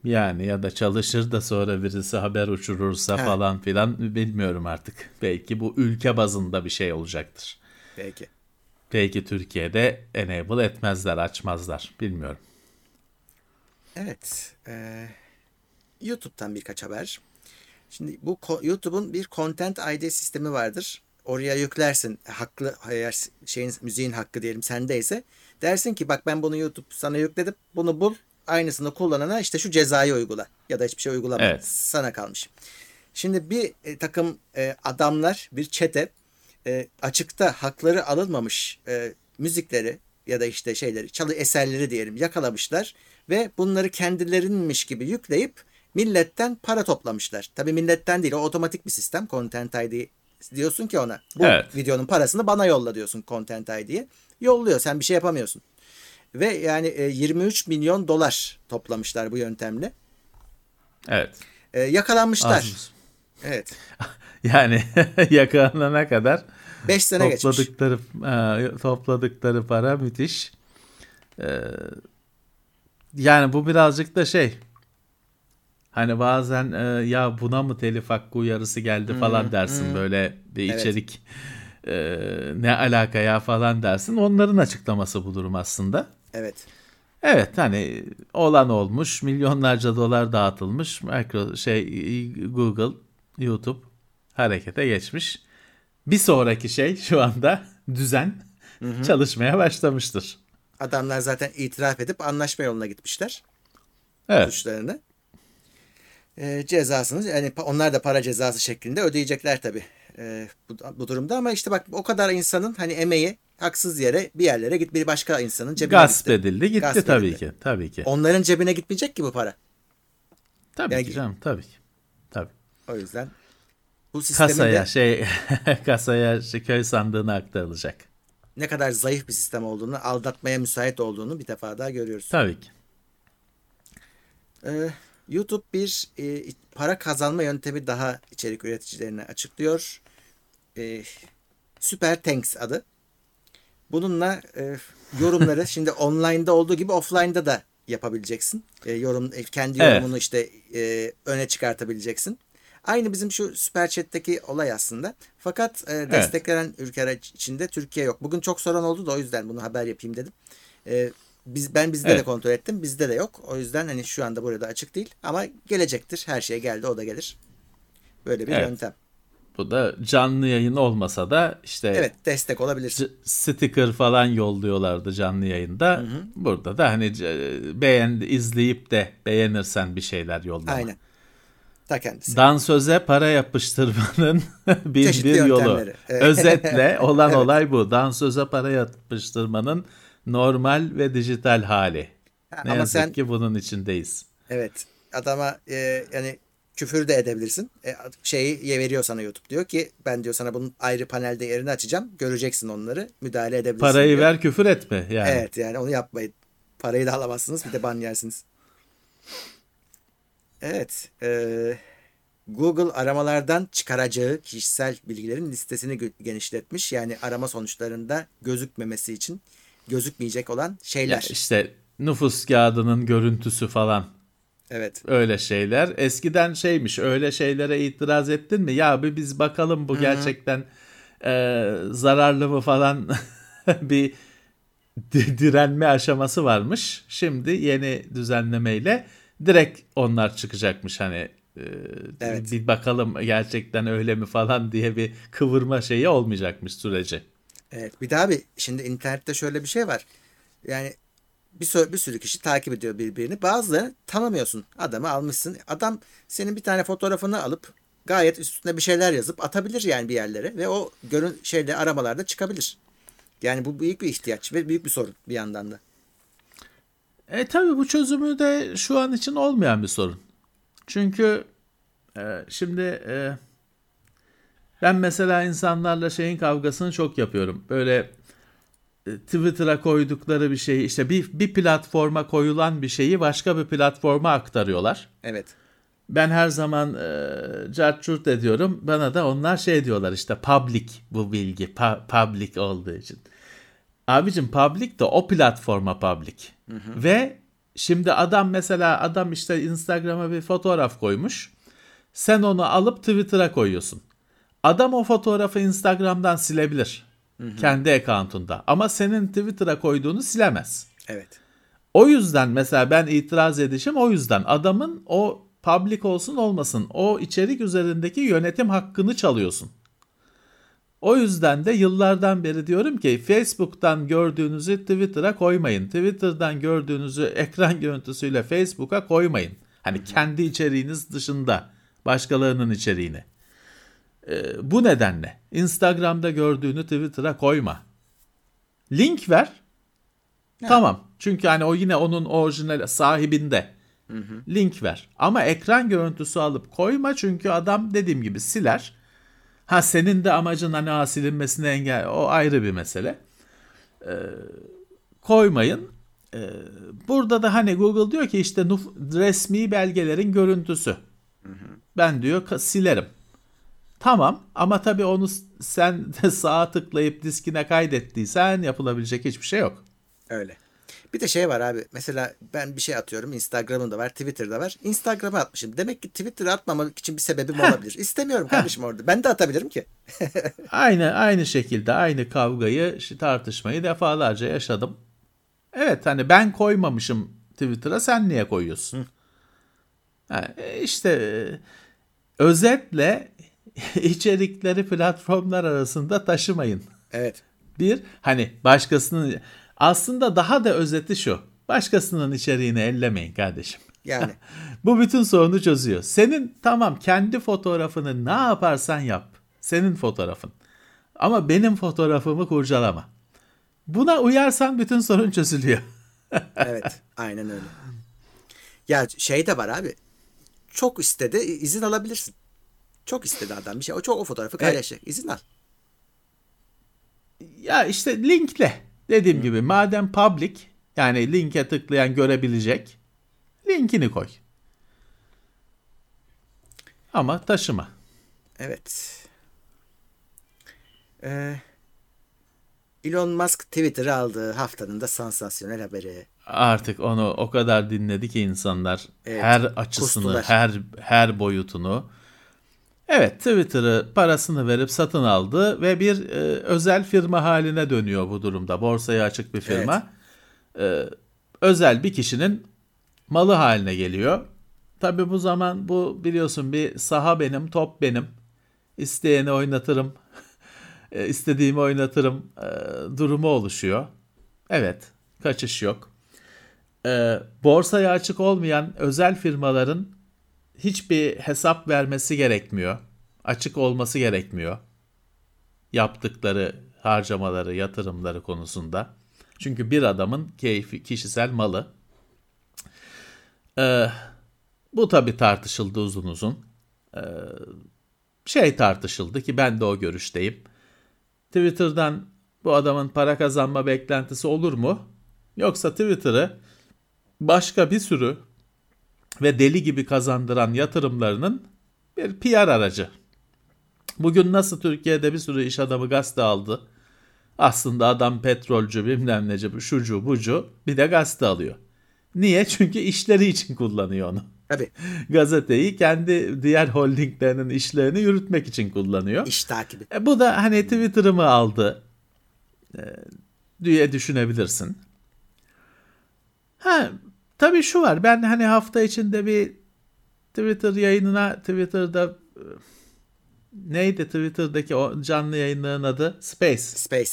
Yani ya da çalışır da sonra birisi haber uçurursa Ha. falan filan bilmiyorum artık. Belki bu ülke bazında bir şey olacaktır. Belki. Belki Türkiye'de enable etmezler, açmazlar. Bilmiyorum. Evet. e, YouTube'dan birkaç haber. Şimdi bu YouTube'un bir Content ID sistemi vardır. Oraya yüklersin. Haklı eğer şeyin müziğin hakkı diyelim sendeyse. Dersin ki bak ben bunu YouTube sana yükledim. Bunu bul. Aynısını kullanana işte şu cezayı uygula. Ya da hiçbir şey uygulama. Evet. Sana kalmış. Şimdi bir e, takım e, adamlar, bir çete e, açıkta hakları alınmamış e, müzikleri ya da işte şeyleri, çalı eserleri diyelim yakalamışlar ve bunları kendilerinmiş gibi yükleyip milletten para toplamışlar. Tabii milletten değil o otomatik bir sistem Content ID diyorsun ki ona bu Evet. videonun parasını bana yolla diyorsun Content ID'ye. Yolluyor sen bir şey yapamıyorsun. Ve yani e, 23 milyon dolar toplamışlar bu yöntemle. Evet. E, yakalanmışlar. Az- Evet. <laughs> Yani <laughs> yakalanana kadar 5 sene geçmiş. topladıkları e, topladıkları para müthiş. Ee, yani bu birazcık da şey hani bazen e, ya buna mı telif hakkı uyarısı geldi falan dersin böyle bir Evet. içerik e, ne alaka ya falan dersin. Onların açıklaması bu durum aslında. Evet. Evet hani olan olmuş milyonlarca dolar dağıtılmış Micro şey Google YouTube harekete geçmiş. Bir sonraki şey şu anda <laughs> düzen çalışmaya başlamıştır. Adamlar zaten itiraf edip anlaşma yoluna gitmişler Evet. suçlarını. Ee, cezasını yani onlar da para cezası şeklinde ödeyecekler tabii ee, bu, bu durumda ama işte bak o kadar insanın hani emeği haksız yere bir yerlere git bir başka insanın cebine Gasp gitti. edildi gitti Gasp tabii edildi. ki. Tabii ki. Onların cebine gitmeyecek ki bu para. Tabii Yani- ki canım tabii ki. Tabii. O yüzden bu sistemin Kasaya de şey <laughs> kasaya şey, köy sandığına aktarılacak. ne kadar zayıf bir sistem olduğunu, aldatmaya müsait olduğunu bir defa daha görüyoruz. Tabii ki. Ee, YouTube bir e, para kazanma yöntemi daha içerik üreticilerine açıklıyor. E, Super Thanks adı. Bununla e, yorumları şimdi online'da olduğu gibi offline'da da yapabileceksin. E, yorum e, kendi Evet. yorumunu işte e, öne çıkartabileceksin. Aynı bizim şu Super Chat'teki olay aslında. Fakat e, desteklenen ülkeler içinde Türkiye yok. Bugün çok soran oldu da o yüzden bunu haber yapayım dedim. E, biz ben bizde de Evet. kontrol ettim. Bizde de yok. O yüzden hani şu anda burada açık değil ama gelecektir. Her şey geldi, o da gelir. Böyle bir Evet. yöntem. Bu da canlı yayın olmasa da işte Evet, destek olabilir. c- sticker falan yolluyorlardı canlı yayında. Burada da hani beğen izleyip de beğenirsen bir şeyler yollama. Aynen. Ta kendisi. Dansöze para yapıştırmanın <laughs> bin Çeşitli bir yolu. yöntemleri. Özetle <laughs> olan Evet. olay bu. Dansöze para yapıştırmanın normal ve dijital hali. Ha, Ne ama yazık sen ki bunun içindeyiz. evet adama e, yani küfür de edebilirsin. E, şeyi veriyor sana YouTube. Diyor ki ben diyor sana bunun ayrı panelde yerini açacağım. Göreceksin onları. Müdahale edebilirsin. Parayı diyor. ver küfür etme yani. Evet yani onu yapmayın. Parayı da alamazsınız bir de ban yersiniz. Evet. e, Google aramalardan çıkaracağı kişisel bilgilerin listesini genişletmiş. Yani arama sonuçlarında gözükmemesi için gözükmeyecek olan Ya şeyler. işte nüfus kağıdının görüntüsü falan Evet. öyle şeyler. Eskiden şeymiş öyle şeylere itiraz ettin mi? Ya bir biz bakalım bu gerçekten e, zararlı mı falan <laughs> bir di- direnme aşaması varmış. Şimdi yeni düzenlemeyle direkt onlar çıkacakmış hani e, Evet. bir bakalım gerçekten öyle mi falan diye bir kıvırma şeyi olmayacakmış süreci. Evet. Bir daha bir şimdi internette şöyle bir şey var. Yani bir, sürü, bir sürü kişi takip ediyor birbirini. Bazıları tanımıyorsun. Adamı almışsın. Adam senin bir tane fotoğrafını alıp gayet üstüne bir şeyler yazıp atabilir yani bir yerlere ve o görün şeyde aramalarda çıkabilir. Yani bu büyük bir ihtiyaç ve büyük bir sorun bir yandan da. E tabii bu çözümü de şu an için olmayan bir sorun. Çünkü e, şimdi e, ben mesela insanlarla şeyin kavgasını çok yapıyorum. Böyle Twitter'a koydukları bir şeyi işte bir, bir platforma koyulan bir şeyi başka bir platforma aktarıyorlar. Evet. Ben her zaman e, cart curt ediyorum. Bana da onlar şey diyorlar işte public bu bilgi. pa- public olduğu için. Abicim public de o platforma public. Ve şimdi adam mesela adam işte Instagram'a bir fotoğraf koymuş. Sen onu alıp Twitter'a koyuyorsun. Adam o fotoğrafı Instagram'dan silebilir. Kendi account'unda. Ama senin Twitter'a koyduğunu silemez. Evet. O yüzden mesela ben itiraz edişim o yüzden adamın o public olsun olmasın o içerik üzerindeki yönetim hakkını çalıyorsun. O yüzden de yıllardan beri diyorum ki Facebook'tan gördüğünüzü Twitter'a koymayın. Twitter'dan gördüğünüzü ekran <laughs> görüntüsüyle Facebook'a koymayın. Hani kendi içeriğiniz dışında başkalarının içeriğini. Ee, bu nedenle Instagram'da gördüğünü Twitter'a koyma. Link ver. Tamam. Çünkü hani o yine onun orijinal sahibinde. Link ver. Ama ekran görüntüsü alıp koyma çünkü adam dediğim gibi siler. Ha senin de amacın hani ha, silinmesine engel o ayrı bir mesele. Ee, koymayın. Ee, burada da hani Google diyor ki işte resmi belgelerin görüntüsü. Ben diyor silerim. Tamam ama tabii onu sen de <laughs> sağa tıklayıp diskine kaydettiysen yapılabilecek hiçbir şey yok. Öyle. Bir de şey var abi. Mesela ben bir şey atıyorum. Instagram'da var, Twitter'da var. Instagram'a atmışım. Demek ki Twitter'a atmamak için bir sebebim olabilir. İstemiyorum kardeşim orada. Ben de atabilirim ki. <laughs> Aynı aynı şekilde aynı kavgayı, tartışmayı defalarca yaşadım. Evet hani ben koymamışım Twitter'a sen niye koyuyorsun? Ha, e, işte e, özetle <laughs> içerikleri platformlar arasında taşımayın. Evet. Bir hani başkasının aslında daha da özeti şu. Başkasının içeriğini ellemeyin kardeşim. Yani. <laughs> Bu bütün sorunu çözüyor. Senin tamam kendi fotoğrafını ne yaparsan yap. Senin fotoğrafın. Ama benim fotoğrafımı kurcalama. Buna uyarsan bütün sorun çözülüyor. <laughs> Evet. Aynen öyle. Ya şey de var abi. Çok istedi izin alabilirsin. Çok istedi adam bir şey. O çok o fotoğrafı paylaşacak. İzin al. Ya işte linkle. Dediğim gibi madem public yani linke tıklayan görebilecek linkini koy. Ama taşıma. Evet. Ee, Elon Musk Twitter'ı aldığı haftanın da sansasyonel haberi. Artık onu o kadar dinledi ki insanlar Evet, her açısını, kustular. her her boyutunu. Evet, Twitter'ı parasını verip satın aldı ve bir e, özel firma haline dönüyor bu durumda. Borsaya açık bir firma. E, özel bir kişinin malı haline geliyor. Tabii bu zaman bu biliyorsun bir saha benim, top benim. İsteyeni oynatırım, <laughs> e, istediğimi oynatırım e, durumu oluşuyor. Evet, kaçış yok. E, borsaya açık olmayan özel firmaların hiçbir hesap vermesi gerekmiyor. Açık olması gerekmiyor. Yaptıkları harcamaları, yatırımları konusunda. Çünkü bir adamın keyfi, kişisel malı. Ee, bu tabii tartışıldı uzun uzun. Ee, şey tartışıldı ki ben de o görüşteyim. Twitter'dan bu adamın para kazanma beklentisi olur mu? Yoksa Twitter'ı başka bir sürü ve deli gibi kazandıran yatırımlarının bir PR aracı. Bugün nasıl Türkiye'de bir sürü iş adamı gazete aldı. Aslında adam petrolcü bilmem neci şucu bucu bir de gazete alıyor. Niye? <laughs> Çünkü işleri için kullanıyor onu. Tabii <laughs> Gazeteyi kendi diğer holdinglerinin işlerini yürütmek için kullanıyor. iş takibi. E, bu da hani Twitter'ı mı aldı e, diye düşünebilirsin. Ha tabii şu var. Ben hani hafta içinde bir Twitter yayınına Twitter'da neydi Twitter'daki o canlı yayınların adı? Space. Space.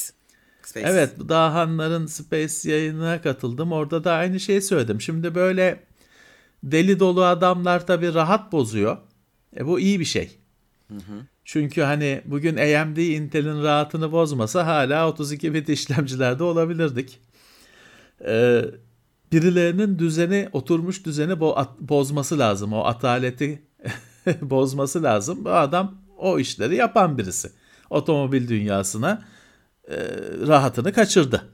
Space. Evet, Dahanların Space yayınına katıldım. Orada da aynı şeyi söyledim. Şimdi böyle deli dolu adamlar tabii rahat bozuyor. E bu iyi bir şey. Çünkü hani bugün AMD Intel'in rahatını bozmasa hala 32 bit işlemcilerde olabilirdik. Ee, birilerinin düzeni, oturmuş düzeni bo- bozması lazım. O ataleti <laughs> bozması lazım. Bu adam o işleri yapan birisi. Otomobil dünyasına e, rahatını kaçırdı.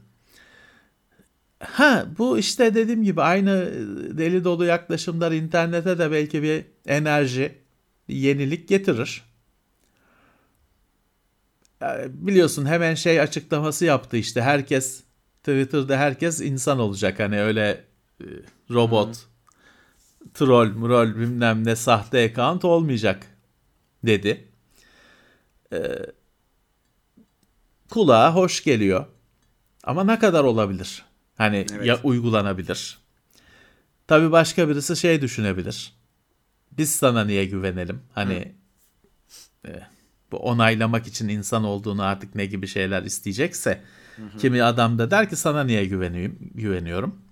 Ha bu işte dediğim gibi aynı deli dolu yaklaşımlar internete de belki bir enerji, bir yenilik getirir. Yani biliyorsun hemen şey açıklaması yaptı işte herkes Twitter'da herkes insan olacak hani öyle e, robot, troll, mrol bilmem ne sahte account olmayacak dedi. Ee, kulağa hoş geliyor. Ama ne kadar olabilir? Hani Evet. ya uygulanabilir. Tabii başka birisi şey düşünebilir. Biz sana niye güvenelim? Hani e, bu onaylamak için insan olduğunu artık ne gibi şeyler isteyecekse kimi adam da der ki sana niye güveneyim, güveniyorum.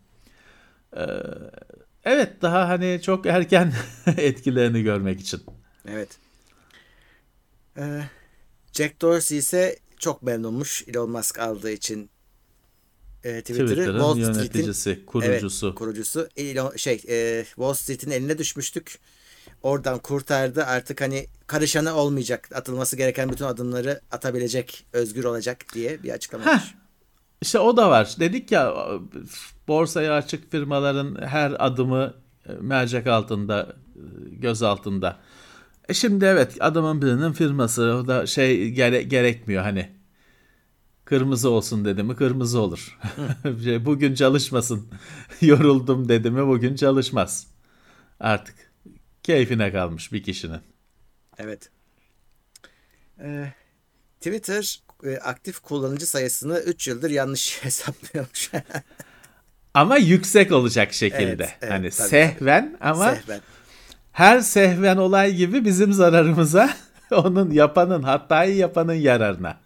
Ee, evet daha hani çok erken <laughs> etkilerini görmek için. Evet. Ee, Jack Dorsey ise çok memnunmuş Elon Musk aldığı için e, Twitter'ı. Twitter'ın Wall yöneticisi, kurucusu. Evet, kurucusu. Elon, şey, e, Wall Street'in eline düşmüştük. Oradan kurtardı. Artık hani karışanı olmayacak. Atılması gereken bütün adımları atabilecek, özgür olacak diye bir açıklama Heh. İşte o da var. Dedik ya borsaya açık firmaların her adımı e, mercek altında, e, göz altında. E şimdi evet adamın birinin firması o da şey gere- gerekmiyor hani. Kırmızı olsun dedi mi kırmızı olur. <laughs> Bugün çalışmasın. <laughs> Yoruldum dedi mi bugün çalışmaz. Artık keyfine kalmış bir kişinin. Evet. Ee, Twitter e, aktif kullanıcı sayısını 3 yıldır yanlış <laughs> hesaplıyormuş. <laughs> Ama yüksek olacak şekilde. Evet, evet, hani tabii. sehven ama Sehven. her sehven olay gibi bizim zararımıza <laughs> onun yapanın hatayı yapanın yararına.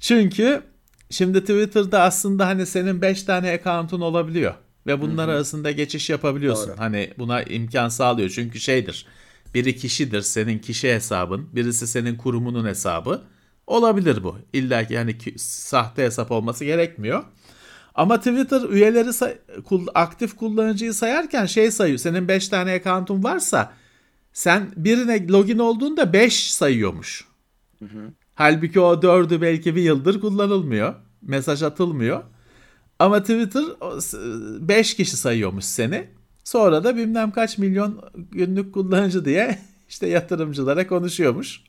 Çünkü şimdi Twitter'da aslında hani senin 5 tane account'un olabiliyor ve bunlar arasında geçiş yapabiliyorsun. Doğru. Hani buna imkan sağlıyor. Çünkü şeydir. Biri kişidir senin kişi hesabın, birisi senin kurumunun hesabı. Olabilir bu. İlla ki ki- sahte hesap olması gerekmiyor. Ama Twitter üyeleri say- aktif kullanıcıyı sayarken şey sayıyor. Senin 5 tane account'un varsa sen birine login olduğunda 5 sayıyormuş. Halbuki o 4'ü belki bir yıldır kullanılmıyor. Mesaj atılmıyor. Ama Twitter 5 kişi sayıyormuş seni. Sonra da bilmem kaç milyon günlük kullanıcı diye <laughs> işte yatırımcılara konuşuyormuş.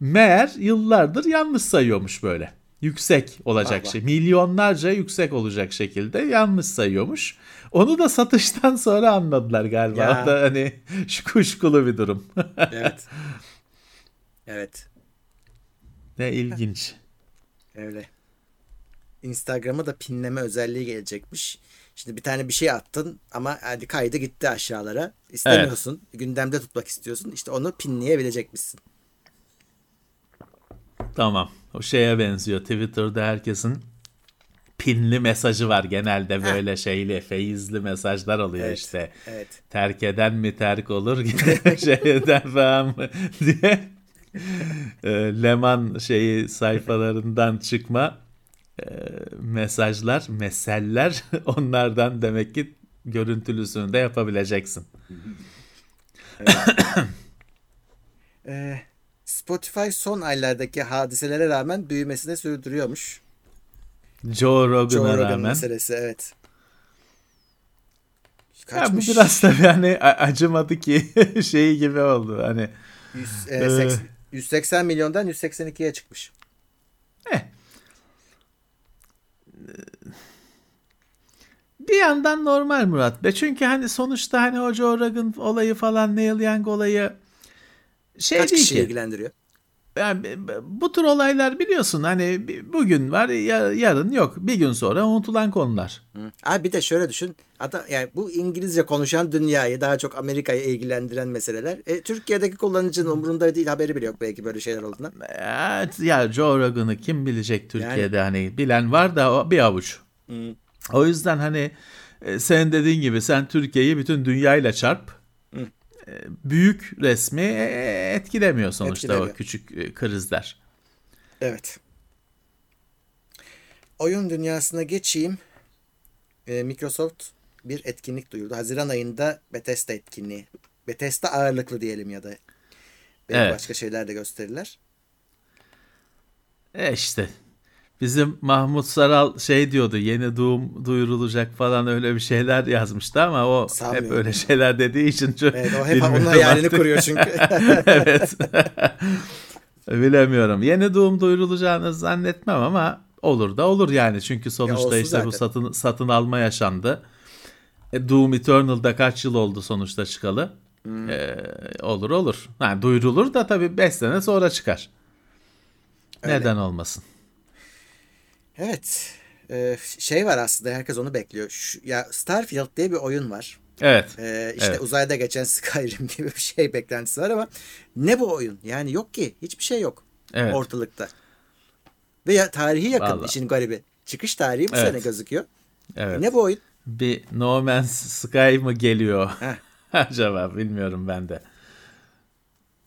Meğer yıllardır yanlış sayıyormuş böyle. Yüksek olacak Vah şey. Milyonlarca yüksek olacak şekilde yanlış sayıyormuş. Onu da satıştan sonra anladılar galiba. Ya. Da hani şu kuşkulu bir durum. <laughs> Evet. evet. ne ilginç. Öyle. Instagram'a da pinleme özelliği gelecekmiş. Şimdi bir tane bir şey attın ama hadi kaydı gitti aşağılara. İstemiyorsun. Gündemde tutmak istiyorsun. İşte onu pinleyebilecekmişsin. Tamam. O şeye benziyor. Twitter'da herkesin pinli mesajı var genelde böyle şeyli feyizli mesajlar oluyor Evet, işte. evet. Terk eden mi terk olur <laughs> şeyden falan mı diye. E, Leman şeyi sayfalarından çıkma mesajlar, meseller <laughs> onlardan demek ki görüntülüsünü de yapabileceksin. Ee, <coughs> Spotify son aylardaki hadiselere rağmen büyümesini sürdürüyormuş. Joe Rogan'a Joe Rogan rağmen. meselesi evet. Ya bu Kaçmış? biraz tabii hani acımadı ki <laughs> şeyi gibi oldu. Hani 100, e, seks- 180 milyondan 182'ye çıkmış. Bir yandan normal Murat Bey. Çünkü hani sonuçta hani o Joe Rogan olayı falan Neil Young olayı şey Kaç değil kişi ki. ilgilendiriyor? Yani bu tür olaylar biliyorsun hani bugün var ya- yarın yok. Bir gün sonra unutulan konular. Hı. Abi bir de şöyle düşün. Adam yani bu İngilizce konuşan dünyayı daha çok Amerika'yı ilgilendiren meseleler. E, Türkiye'deki kullanıcının umurunda değil haberi bile yok belki böyle şeyler olduğundan. Evet, ya Joe Rogan'ı kim bilecek Türkiye'de hani bilen var da o bir avuç. O yüzden hani e, sen dediğin gibi sen Türkiye'yi bütün dünyayla çarp. Büyük resmi e, etkilemiyor sonuçta o Etkilemiyor. küçük e, krizler. Evet. Oyun dünyasına geçeyim. E, Microsoft bir etkinlik duyurdu. Haziran ayında Bethesda etkinliği. Bethesda ağırlıklı diyelim ya da Evet. başka şeyler de gösterirler. E işte bizim Mahmut Saral şey diyordu yeni Doom duyurulacak falan öyle bir şeyler yazmıştı ama o Sanmıyorum. hep öyle şeyler dediği için çok Evet o hep onun hayalini kuruyor çünkü. <laughs> evet. <laughs> Bilemiyorum. Yeni Doom duyurulacağını zannetmem ama olur da olur yani. Çünkü sonuçta olsun işte bu zaten. satın satın alma yaşandı. E, Doom Eternal'da kaç yıl oldu sonuçta çıkalı? Hmm. E, olur olur. Yani duyurulur da tabii 5 sene sonra çıkar. Öyle. Neden olmasın? Evet. E, şey var aslında herkes onu bekliyor. Şu, ya Starfield diye bir oyun var. Evet. Ee, işte Evet. uzayda geçen <laughs> Skyrim gibi bir şey beklentisi var ama ne bu oyun? Yani yok ki. Hiçbir şey yok Evet. ortalıkta. Ve ya, tarihi yakın Vallahi. işin garibi. Çıkış tarihi bu Evet. sene gözüküyor. Evet. Ne bu oyun? Bir No Man's Sky mı geliyor? <laughs> Acaba bilmiyorum ben de.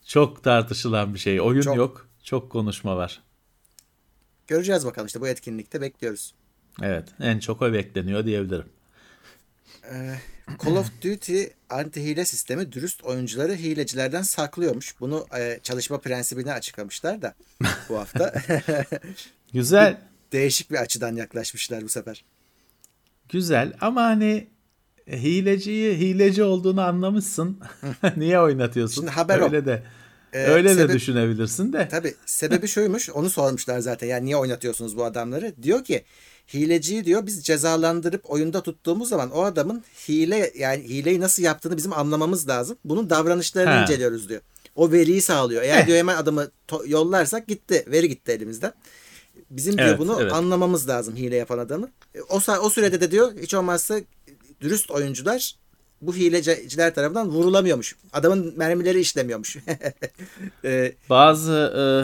Çok tartışılan bir şey. Oyun Çok. yok. Çok konuşma var. Göreceğiz bakalım işte bu etkinlikte bekliyoruz. Evet. En çok o bekleniyor diyebilirim. Ee, Call of Duty anti hile sistemi dürüst oyuncuları hilecilerden saklıyormuş. Bunu e, çalışma prensibini açıklamışlar da bu hafta. <laughs> Güzel. Değişik bir açıdan yaklaşmışlar bu sefer. Güzel ama hani hileciyi hileci olduğunu anlamışsın. <laughs> Niye oynatıyorsun? Şimdi haber öyle de Ee, öyle de sebep- düşünebilirsin de. Tabii sebebi şuymuş onu sormuşlar zaten yani niye oynatıyorsunuz bu adamları? Diyor ki hileciyi diyor biz cezalandırıp oyunda tuttuğumuz zaman o adamın hile yani hileyi nasıl yaptığını bizim anlamamız lazım. Bunun davranışlarını Ha. inceliyoruz diyor. O veriyi sağlıyor. Eğer Eh. diyor hemen adamı yollarsak gitti. Veri gitti elimizden. Bizim diyor Evet, bunu evet. anlamamız lazım hile yapan adamı. E, O, o sürede de diyor hiç olmazsa dürüst oyuncular bu hileciler tarafından vurulamıyormuş. Adamın mermileri işlemiyormuş. <laughs> e, Bazı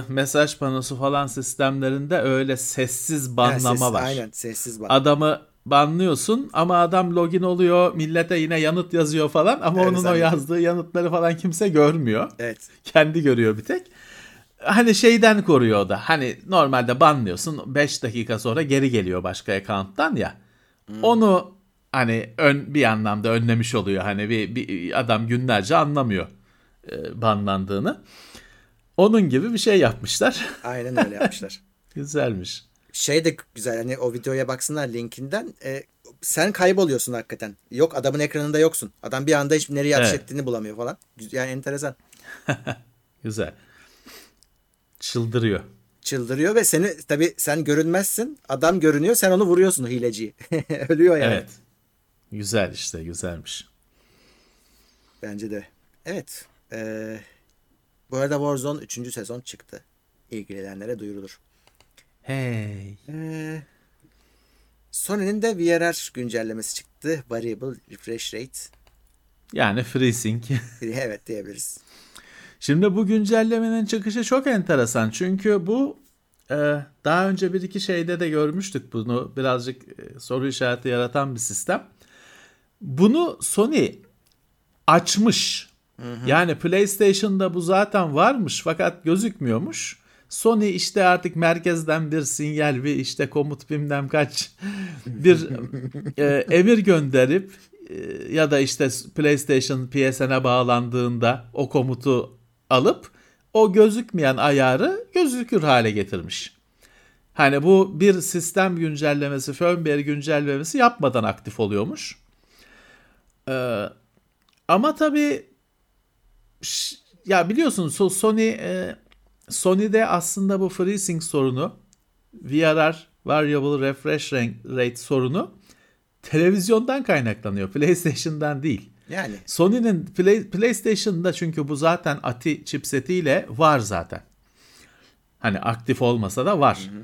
e, mesaj panosu falan sistemlerinde öyle sessiz banlama ses- var. Aynen sessiz ban. Adamı banlıyorsun ama adam login oluyor, millete yine yanıt yazıyor falan ama Evet, onun o yazdığı yanıtları falan kimse görmüyor. Evet. Kendi görüyor bir tek. Hani şeyden koruyor o da. Hani normalde banlıyorsun 5 dakika sonra geri geliyor başka account'tan ya. Onu hani ön, bir anlamda önlemiş oluyor. Hani bir, bir adam günlerce anlamıyor e, banlandığını. Onun gibi bir şey yapmışlar. <laughs> Aynen öyle yapmışlar. <laughs> Güzelmiş. Şey de güzel hani o videoya baksınlar linkinden. E, sen kayboluyorsun hakikaten. Yok adamın ekranında yoksun. Adam bir anda hiç nereye ateş Evet. ettiğini bulamıyor falan. Yani enteresan. <laughs> Güzel. Çıldırıyor. Çıldırıyor ve seni tabii sen görünmezsin. Adam görünüyor sen onu vuruyorsun hileciyi. Ölüyor yani. Evet. Güzel işte güzelmiş. Bence de. Evet. Ee, bu arada Warzone 3. sezon çıktı. İlgilenenlere duyurulur. Hey. Ee, Sony'nin de VRR güncellemesi çıktı. Variable Refresh Rate. Yani FreeSync. evet diyebiliriz. Şimdi bu güncellemenin çıkışı çok enteresan. Çünkü bu e, daha önce bir iki şeyde de görmüştük bunu. Birazcık e, soru işareti yaratan bir sistem. Bunu Sony açmış. Yani PlayStation'da bu zaten varmış fakat gözükmüyormuş. Sony işte artık merkezden bir sinyal bir işte komut bilmem kaç <laughs> bir e, emir gönderip e, ya da işte PlayStation PSN'e bağlandığında o komutu alıp o gözükmeyen ayarı gözükür hale getirmiş. Hani bu bir sistem güncellemesi, firmware güncellemesi yapmadan aktif oluyormuş. Ee, ama tabii ya biliyorsunuz Sony e, Sony'de aslında bu FreeSync sorunu VRR Variable Refresh Rate sorunu televizyondan kaynaklanıyor. PlayStation'dan değil. Yani. Sony'nin Play, PlayStation'da çünkü bu zaten ATI chipsetiyle var zaten. Hani aktif olmasa da var. Hı hı.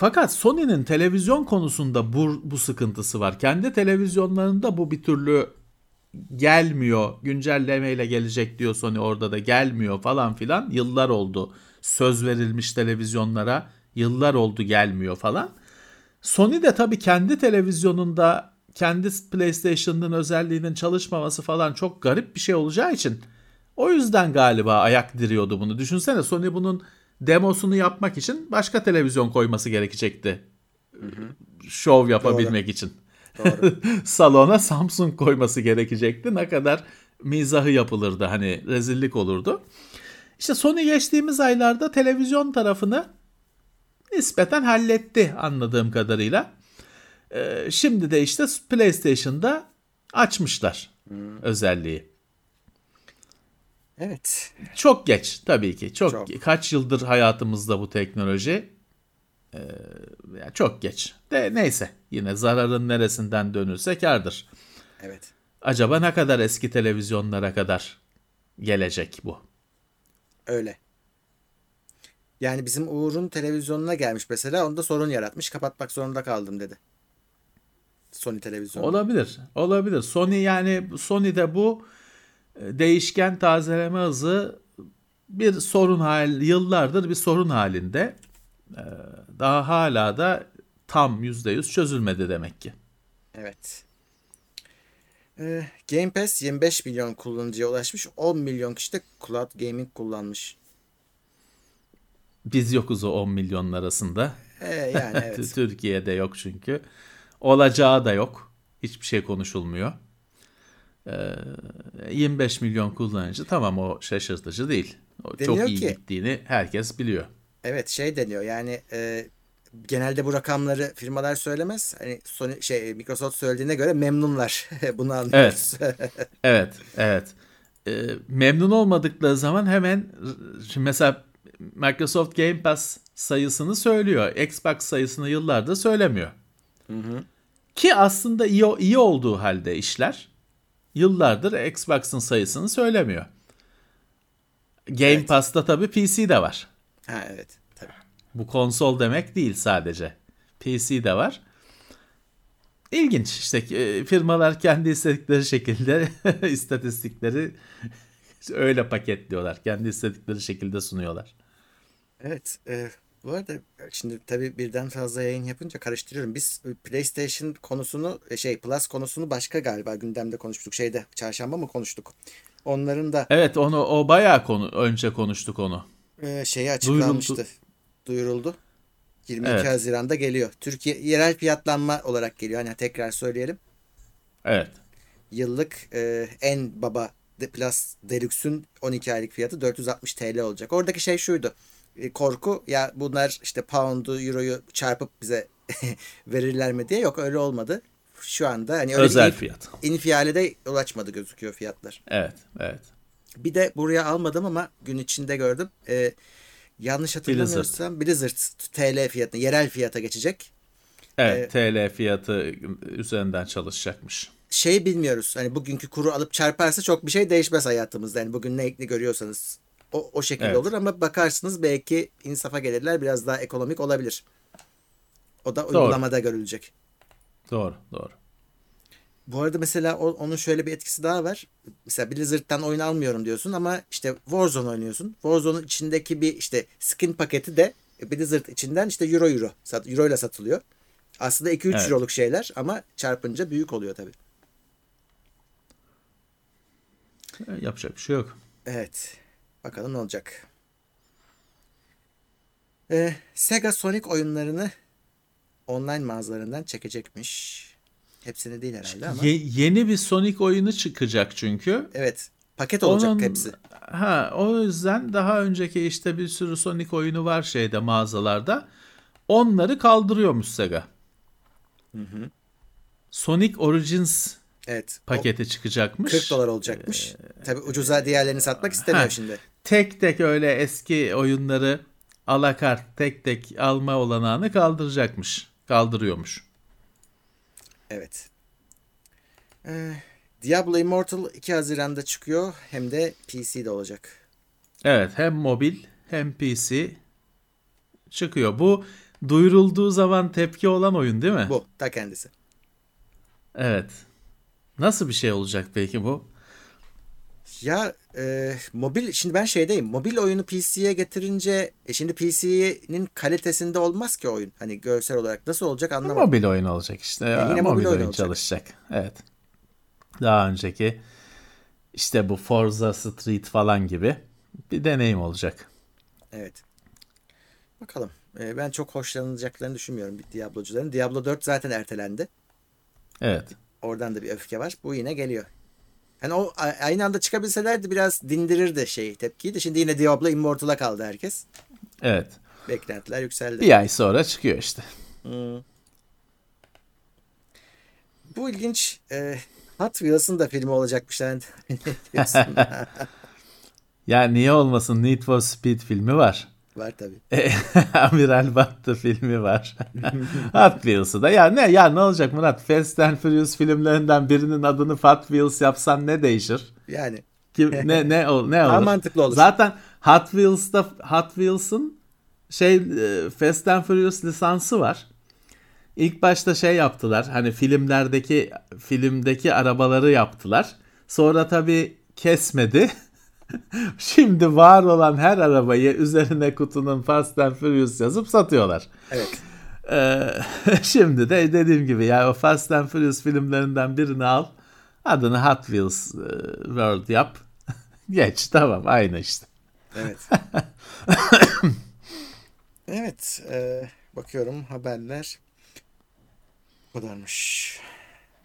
Fakat Sony'nin televizyon konusunda bu, bu sıkıntısı var. Kendi televizyonlarında bu bir türlü gelmiyor. Güncellemeyle gelecek diyor Sony orada da gelmiyor falan filan. Yıllar oldu. Söz verilmiş televizyonlara yıllar oldu gelmiyor falan. Sony de tabii kendi televizyonunda kendi PlayStation'ın özelliğinin çalışmaması falan çok garip bir şey olacağı için o yüzden galiba ayak diriyordu bunu. Düşünsene Sony bunun demosunu yapmak için başka televizyon koyması gerekecekti. Hı hı. Şov yapabilmek Doğru. için. <laughs> Salona Samsung koyması gerekecekti. Ne kadar mizahı yapılırdı hani rezillik olurdu. İşte Sony geçtiğimiz aylarda televizyon tarafını nispeten halletti anladığım kadarıyla. Ee, şimdi de işte PlayStation'da açmışlar hmm. özelliği. Evet. Çok geç tabii ki. Çok, çok. kaç yıldır hayatımızda bu teknoloji. Ee, çok geç. De neyse yine zararın neresinden dönülse kardır. Evet. Acaba ne kadar eski televizyonlara kadar gelecek bu? Öyle. Yani bizim Uğur'un televizyonuna gelmiş mesela onda sorun yaratmış kapatmak zorunda kaldım dedi. Sony televizyonu. Olabilir. Olabilir. Sony yani Sony'de bu değişken tazeleme hızı bir sorun hal yıllardır bir sorun halinde. E, daha hala da tam %100 çözülmedi demek ki. Evet. Ee, Game Pass 25 milyon kullanıcıya ulaşmış. 10 milyon kişi de Cloud Gaming kullanmış. Biz yokuz o 10 milyonun arasında. Ee, yani <laughs> evet. Türkiye'de yok çünkü. Olacağı da yok. Hiçbir şey konuşulmuyor. Ee, 25 milyon kullanıcı tamam o şaşırtıcı değil. O deniyor çok iyi ki, gittiğini herkes biliyor. Evet şey deniyor yani e, genelde bu rakamları firmalar söylemez. Hani Sony şey Microsoft söylediğine göre memnunlar. <laughs> Bunu anlıyoruz. Evet. evet, evet. E, memnun olmadıkları zaman hemen mesela Microsoft Game Pass sayısını söylüyor. Xbox sayısını yıllardır söylemiyor. Hı hı. Ki aslında iyi, iyi olduğu halde işler yıllardır Xbox'ın sayısını söylemiyor. Game evet. Pass'ta tabii PC de var. Ha evet. Tabii. Bu konsol demek değil sadece. PC de var. İlginç işte e, firmalar kendi istedikleri şekilde <laughs> istatistikleri öyle paketliyorlar. Kendi istedikleri şekilde sunuyorlar. Evet. E, bu arada şimdi tabii birden fazla yayın yapınca karıştırıyorum. Biz PlayStation konusunu e, şey Plus konusunu başka galiba gündemde konuştuk. Şeyde çarşamba mı konuştuk? Onların da Evet onu o bayağı konu önce konuştuk onu. E, şeyi açıklanmıştı. Duyuruldu. Duyuruldu. 22 evet. Haziran'da geliyor. Türkiye yerel fiyatlanma olarak geliyor. Hani tekrar söyleyelim. Evet. Yıllık e, en baba Plus Deluxe'ün 12 aylık fiyatı 460 TL olacak. Oradaki şey şuydu. E, korku ya bunlar işte pound'u euroyu çarpıp bize <laughs> verirler mi diye yok öyle olmadı. Şu anda hani öyle özel fiyat. İnfiale de ulaşmadı gözüküyor fiyatlar. Evet, evet. Bir de buraya almadım ama gün içinde gördüm. Ee, yanlış hatırlamıyorsam Blizzard. TL fiyatına, yerel fiyata geçecek. Evet, TL fiyatı üzerinden çalışacakmış. Şey bilmiyoruz. Hani bugünkü kuru alıp çarparsa çok bir şey değişmez hayatımızda. Yani bugün ne, ne görüyorsanız o, o şekilde Evet. olur ama bakarsınız belki insafa gelirler biraz daha ekonomik olabilir. O da uygulamada görülecek. Doğru, doğru. Bu arada mesela o- onun şöyle bir etkisi daha var. Mesela Blizzard'dan oyun almıyorum diyorsun ama işte Warzone oynuyorsun. Warzone'un içindeki bir işte skin paketi de Blizzard içinden işte euro euro sat, euro ile satılıyor. Aslında 2-3 Evet. euroluk şeyler ama çarpınca büyük oluyor tabii. E, Yapacak bir şey yok. Evet. Bakalım ne olacak. Ee, Sega Sonic oyunlarını online mağazalarından çekecekmiş. Hepsini değil herhalde ama. Ye- yeni bir Sonic oyunu çıkacak çünkü. Evet. Paket olacak Onun- hepsi. Ha, o yüzden daha önceki işte bir sürü Sonic oyunu var şeyde mağazalarda. Onları kaldırıyormuş Sega. Sonic Origins Evet. o paketi çıkacakmış. 40 dolar olacakmış. Tabii ucuza diğerlerini satmak istemiyor Ha. şimdi. Tek tek öyle eski oyunları alakart tek tek alma olanağını kaldıracakmış. Kaldırıyormuş. Evet. Ee, Diablo Immortal 2 Haziran'da çıkıyor. Hem de PC'de olacak. Evet hem mobil hem PC çıkıyor. Bu duyurulduğu zaman tepki olan oyun değil mi? Bu ta kendisi. Evet. Nasıl bir şey olacak peki bu? Ya e, mobil şimdi ben şeydeyim. Mobil oyunu PC'ye getirince e, şimdi PC'nin kalitesinde olmaz ki oyun. Hani görsel olarak nasıl olacak anlamadım. Mobil oyun olacak işte. E, yine mobil, mobil oyun oyun çalışacak. Evet. Daha önceki işte bu Forza Street falan gibi bir deneyim olacak. Evet. Bakalım. E, ben çok hoşlanılacaklarını düşünmüyorum Diablo'cuların. Diablo 4 zaten ertelendi. Evet. Oradan da bir öfke var. Bu yine geliyor. Hani o aynı anda çıkabilselerdi biraz dindirirdi şey tepkiyi de. Şimdi yine Diablo Immortal'a kaldı herkes. Evet. Beklentiler yükseldi. Bir ay sonra çıkıyor işte. Hmm. Bu ilginç. E, Hot Wheels'ın da filmi olacakmış. Yani. <laughs> <laughs> Ya niye olmasın Need for Speed filmi var. Var tabii. <laughs> Amiral Battı filmi var. <laughs> Hot Wheels'ı da. Ya ne ya ne olacak Murat? Fast and Furious filmlerinden birinin adını Hot Wheels yapsan ne değişir? Yani Kim, ne ne <laughs> ol- ne Daha olur? mantıklı olur. Zaten Hot Wheels'ta Hot Wheels'ın şey e, Fast and Furious lisansı var. İlk başta şey yaptılar. Hani filmlerdeki filmdeki arabaları yaptılar. Sonra tabii kesmedi. <laughs> Şimdi var olan her arabayı üzerine kutunun Fast and Furious yazıp satıyorlar. evet. Ee, <laughs> şimdi de dediğim gibi ya o Fast and Furious filmlerinden birini al. Adını Hot Wheels e, World yap. <laughs> Geç tamam aynı işte. Evet. evet. e, bakıyorum haberler. Bu kadarmış.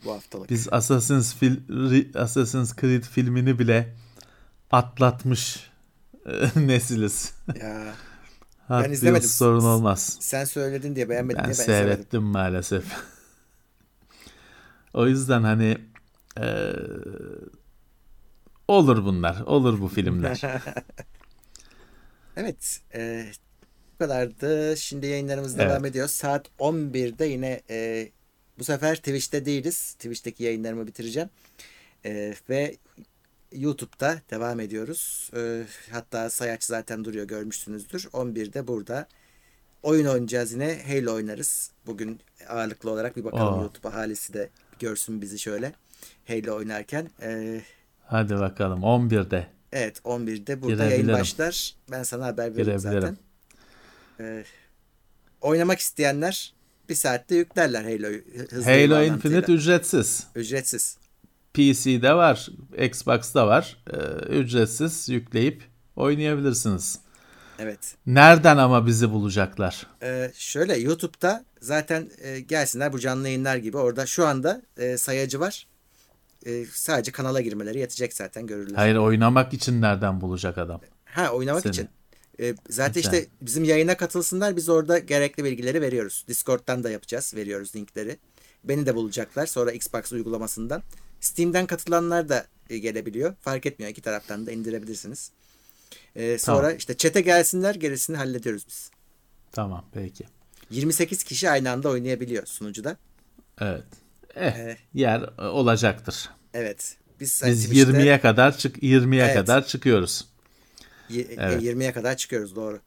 Bu haftalık. Biz Assassin's, fil- Assassin's Creed filmini bile atlatmış e, <laughs> nesiliz. Ya <laughs> Hot Ben izlemedim. Sorun olmaz. sen söyledin diye beğenmedin Ben diye ben izlemedim. seyrettim maalesef. <laughs> o yüzden hani e, olur bunlar. Olur bu filmler. Evet. E, bu kadardı. Şimdi yayınlarımız Evet. devam ediyor. Saat 11'de yine e, bu sefer Twitch'te değiliz. Twitch'teki yayınlarımı bitireceğim. E, ve YouTube'da devam ediyoruz. E, hatta sayaç zaten duruyor görmüşsünüzdür. 11'de burada oyun oynayacağız yine. Halo oynarız. Bugün ağırlıklı olarak bir bakalım Aa. YouTube ahalisi de görsün bizi şöyle. Halo oynarken. E, Hadi bakalım 11'de. Evet 11'de burada yayın başlar. Ben sana haber veririm zaten. Ee, oynamak isteyenler bir saatte yüklerler Halo bağlantıyla. Infinite ücretsiz. Ücretsiz. PC'de var, Xbox'da var. Ee, ücretsiz yükleyip oynayabilirsiniz. Evet. Nereden ama bizi bulacaklar? Ee, şöyle YouTube'da zaten e, gelsinler bu canlı yayınlar gibi orada şu anda e, sayacı var. E, sadece kanala girmeleri yetecek zaten görürler. Hayır oynamak için nereden bulacak adam? Ha oynamak Seni. için. E, zaten Güzel. işte bizim yayına katılsınlar biz orada gerekli bilgileri veriyoruz. Discord'dan da yapacağız. Veriyoruz linkleri. Beni de bulacaklar sonra Xbox uygulamasından. Steam'den katılanlar da e, gelebiliyor. Fark etmiyor. İki taraftan da indirebilirsiniz. E, sonra tamam. işte çete gelsinler gerisini hallediyoruz biz. Tamam peki. 28 kişi aynı anda oynayabiliyor sunucuda. Evet. Eh, ee, yer olacaktır. Evet. Biz, Biz 20'ye kadar çık 20'ye evet. kadar çıkıyoruz. Y- evet. 20'ye kadar çıkıyoruz doğru.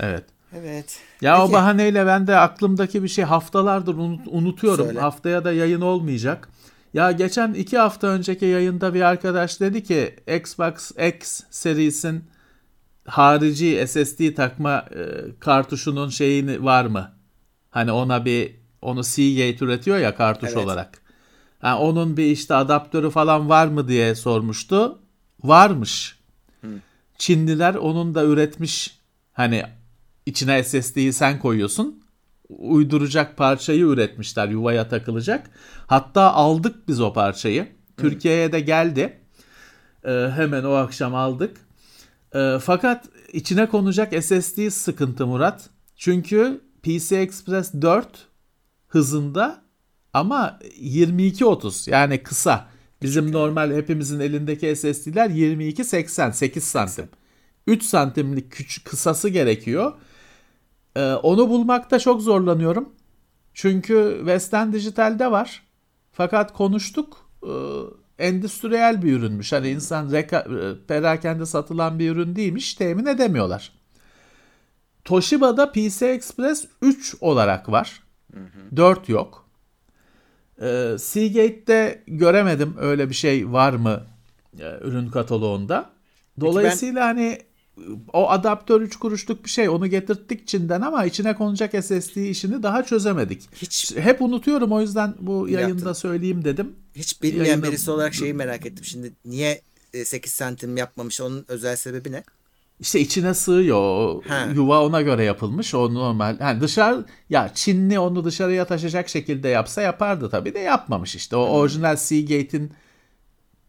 Evet. Evet. Ya Peki. o bahaneyle ben de aklımdaki bir şey haftalardır unut, unutuyorum. Söyle. Haftaya da yayın olmayacak. Ya geçen iki hafta önceki yayında bir arkadaş dedi ki Xbox X serisin harici SSD takma e, kartuşunun şeyini var mı? Hani ona bir onu Seagate üretiyor ya kartuş evet. olarak. Yani onun bir işte adaptörü falan var mı diye sormuştu. Varmış. Hı. Çinliler onun da üretmiş. Hani içine SSD'yi sen koyuyorsun. Uyduracak parçayı üretmişler yuvaya takılacak. Hatta aldık biz o parçayı. Türkiye'ye de geldi. Ee, hemen o akşam aldık. Ee, fakat içine konacak SSD sıkıntı Murat. Çünkü PC Express 4 hızında ama 22-30 yani kısa. Bizim normal hepimizin elindeki SSD'ler 22-80 8 santim. 3 santimlik küçük kısası gerekiyor. Ee, onu bulmakta çok zorlanıyorum. Çünkü Western Digital'de var. Fakat konuştuk. E, endüstriyel bir ürünmüş. Hani insan reka- e, perakende satılan bir ürün değilmiş. Temin edemiyorlar. Toshiba'da PC Express 3 olarak var. Hı hı. 4 yok. Ee, Seagate'de göremedim öyle bir şey var mı e, ürün kataloğunda. Dolayısıyla ben... hani o adaptör 3 kuruşluk bir şey onu getirttik Çin'den ama içine konacak SSD işini daha çözemedik. Hiç hep unutuyorum o yüzden bu yayında yaptın. söyleyeyim dedim. Hiç bilmeyen Yayında... birisi olarak şeyi merak ettim. Şimdi niye 8 santim yapmamış onun özel sebebi ne? İşte içine sığıyor. He. Yuva ona göre yapılmış. O normal. Yani dışarı ya Çinli onu dışarıya taşıyacak şekilde yapsa yapardı tabii de yapmamış işte. O orijinal Seagate'in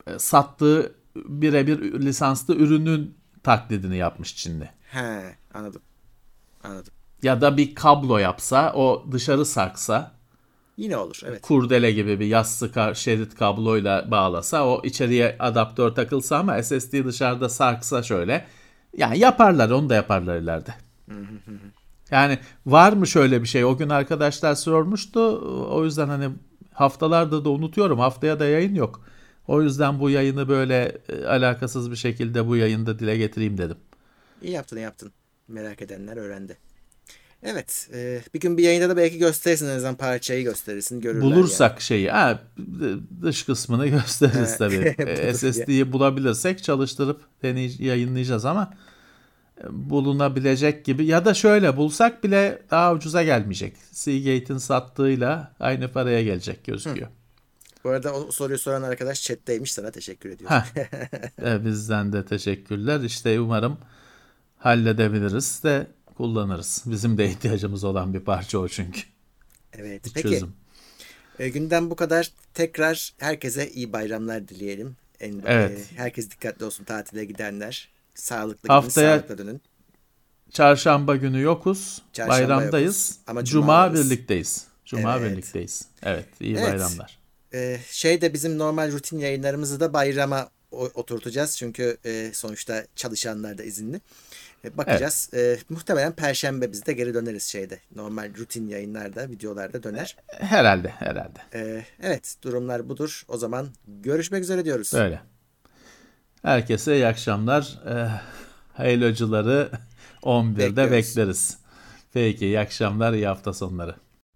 e, sattığı birebir lisanslı ürünün taklidini yapmış Çinli. He, anladım. Anladım. Ya da bir kablo yapsa, o dışarı sarksa. Yine olur, evet. Kurdele gibi bir yassı şerit kabloyla bağlasa, o içeriye adaptör takılsa ama SSD dışarıda sarksa şöyle yani yaparlar onu da yaparlar ileride. <laughs> yani var mı şöyle bir şey? O gün arkadaşlar sormuştu. O yüzden hani haftalarda da unutuyorum. Haftaya da yayın yok. O yüzden bu yayını böyle e, alakasız bir şekilde bu yayında dile getireyim dedim. İyi yaptın iyi yaptın. Merak edenler öğrendi. Evet. E, bir gün bir yayında da belki gösterirsin en azından parçayı gösterirsin. Görürler Bulursak yani. şeyi. Ha, dış kısmını <laughs> gösteririz tabii. <laughs> E, SSD'yi bulabilirsek çalıştırıp deney, yayınlayacağız ama e, bulunabilecek gibi ya da şöyle bulsak bile daha ucuza gelmeyecek. Seagate'in sattığıyla aynı paraya gelecek gözüküyor. Hı. Bu arada o soruyu soran arkadaş chatteymiş sana teşekkür ediyorum. <laughs> e, bizden de teşekkürler. İşte umarım halledebiliriz de kullanırız. Bizim de ihtiyacımız olan bir parça o çünkü. Evet. Bir peki. Çözüm. E, günden bu kadar. Tekrar herkese iyi bayramlar dileyelim. En, evet. E, herkes dikkatli olsun tatile gidenler. Sağlıklı Haftaya, gidin, sağlıklı dönün. Çarşamba günü yokuz. Çarşamba bayramdayız. Yokuz. Ama Cuma, Cuma birlikteyiz. Cuma evet. birlikteyiz. Evet, iyi evet. bayramlar. Ee, şey de bizim normal rutin yayınlarımızı da bayrama oturtacağız. Çünkü e, sonuçta çalışanlar da izinli. E, bakacağız. Evet. E, muhtemelen perşembe biz de geri döneriz şeyde. Normal rutin yayınlarda, videolarda döner. Herhalde, herhalde. E, evet, durumlar budur. O zaman görüşmek üzere diyoruz. Öyle. Herkese iyi akşamlar. E, hayırlı 11'de <laughs> Bekliyoruz. bekleriz. Peki, iyi akşamlar, iyi hafta sonları.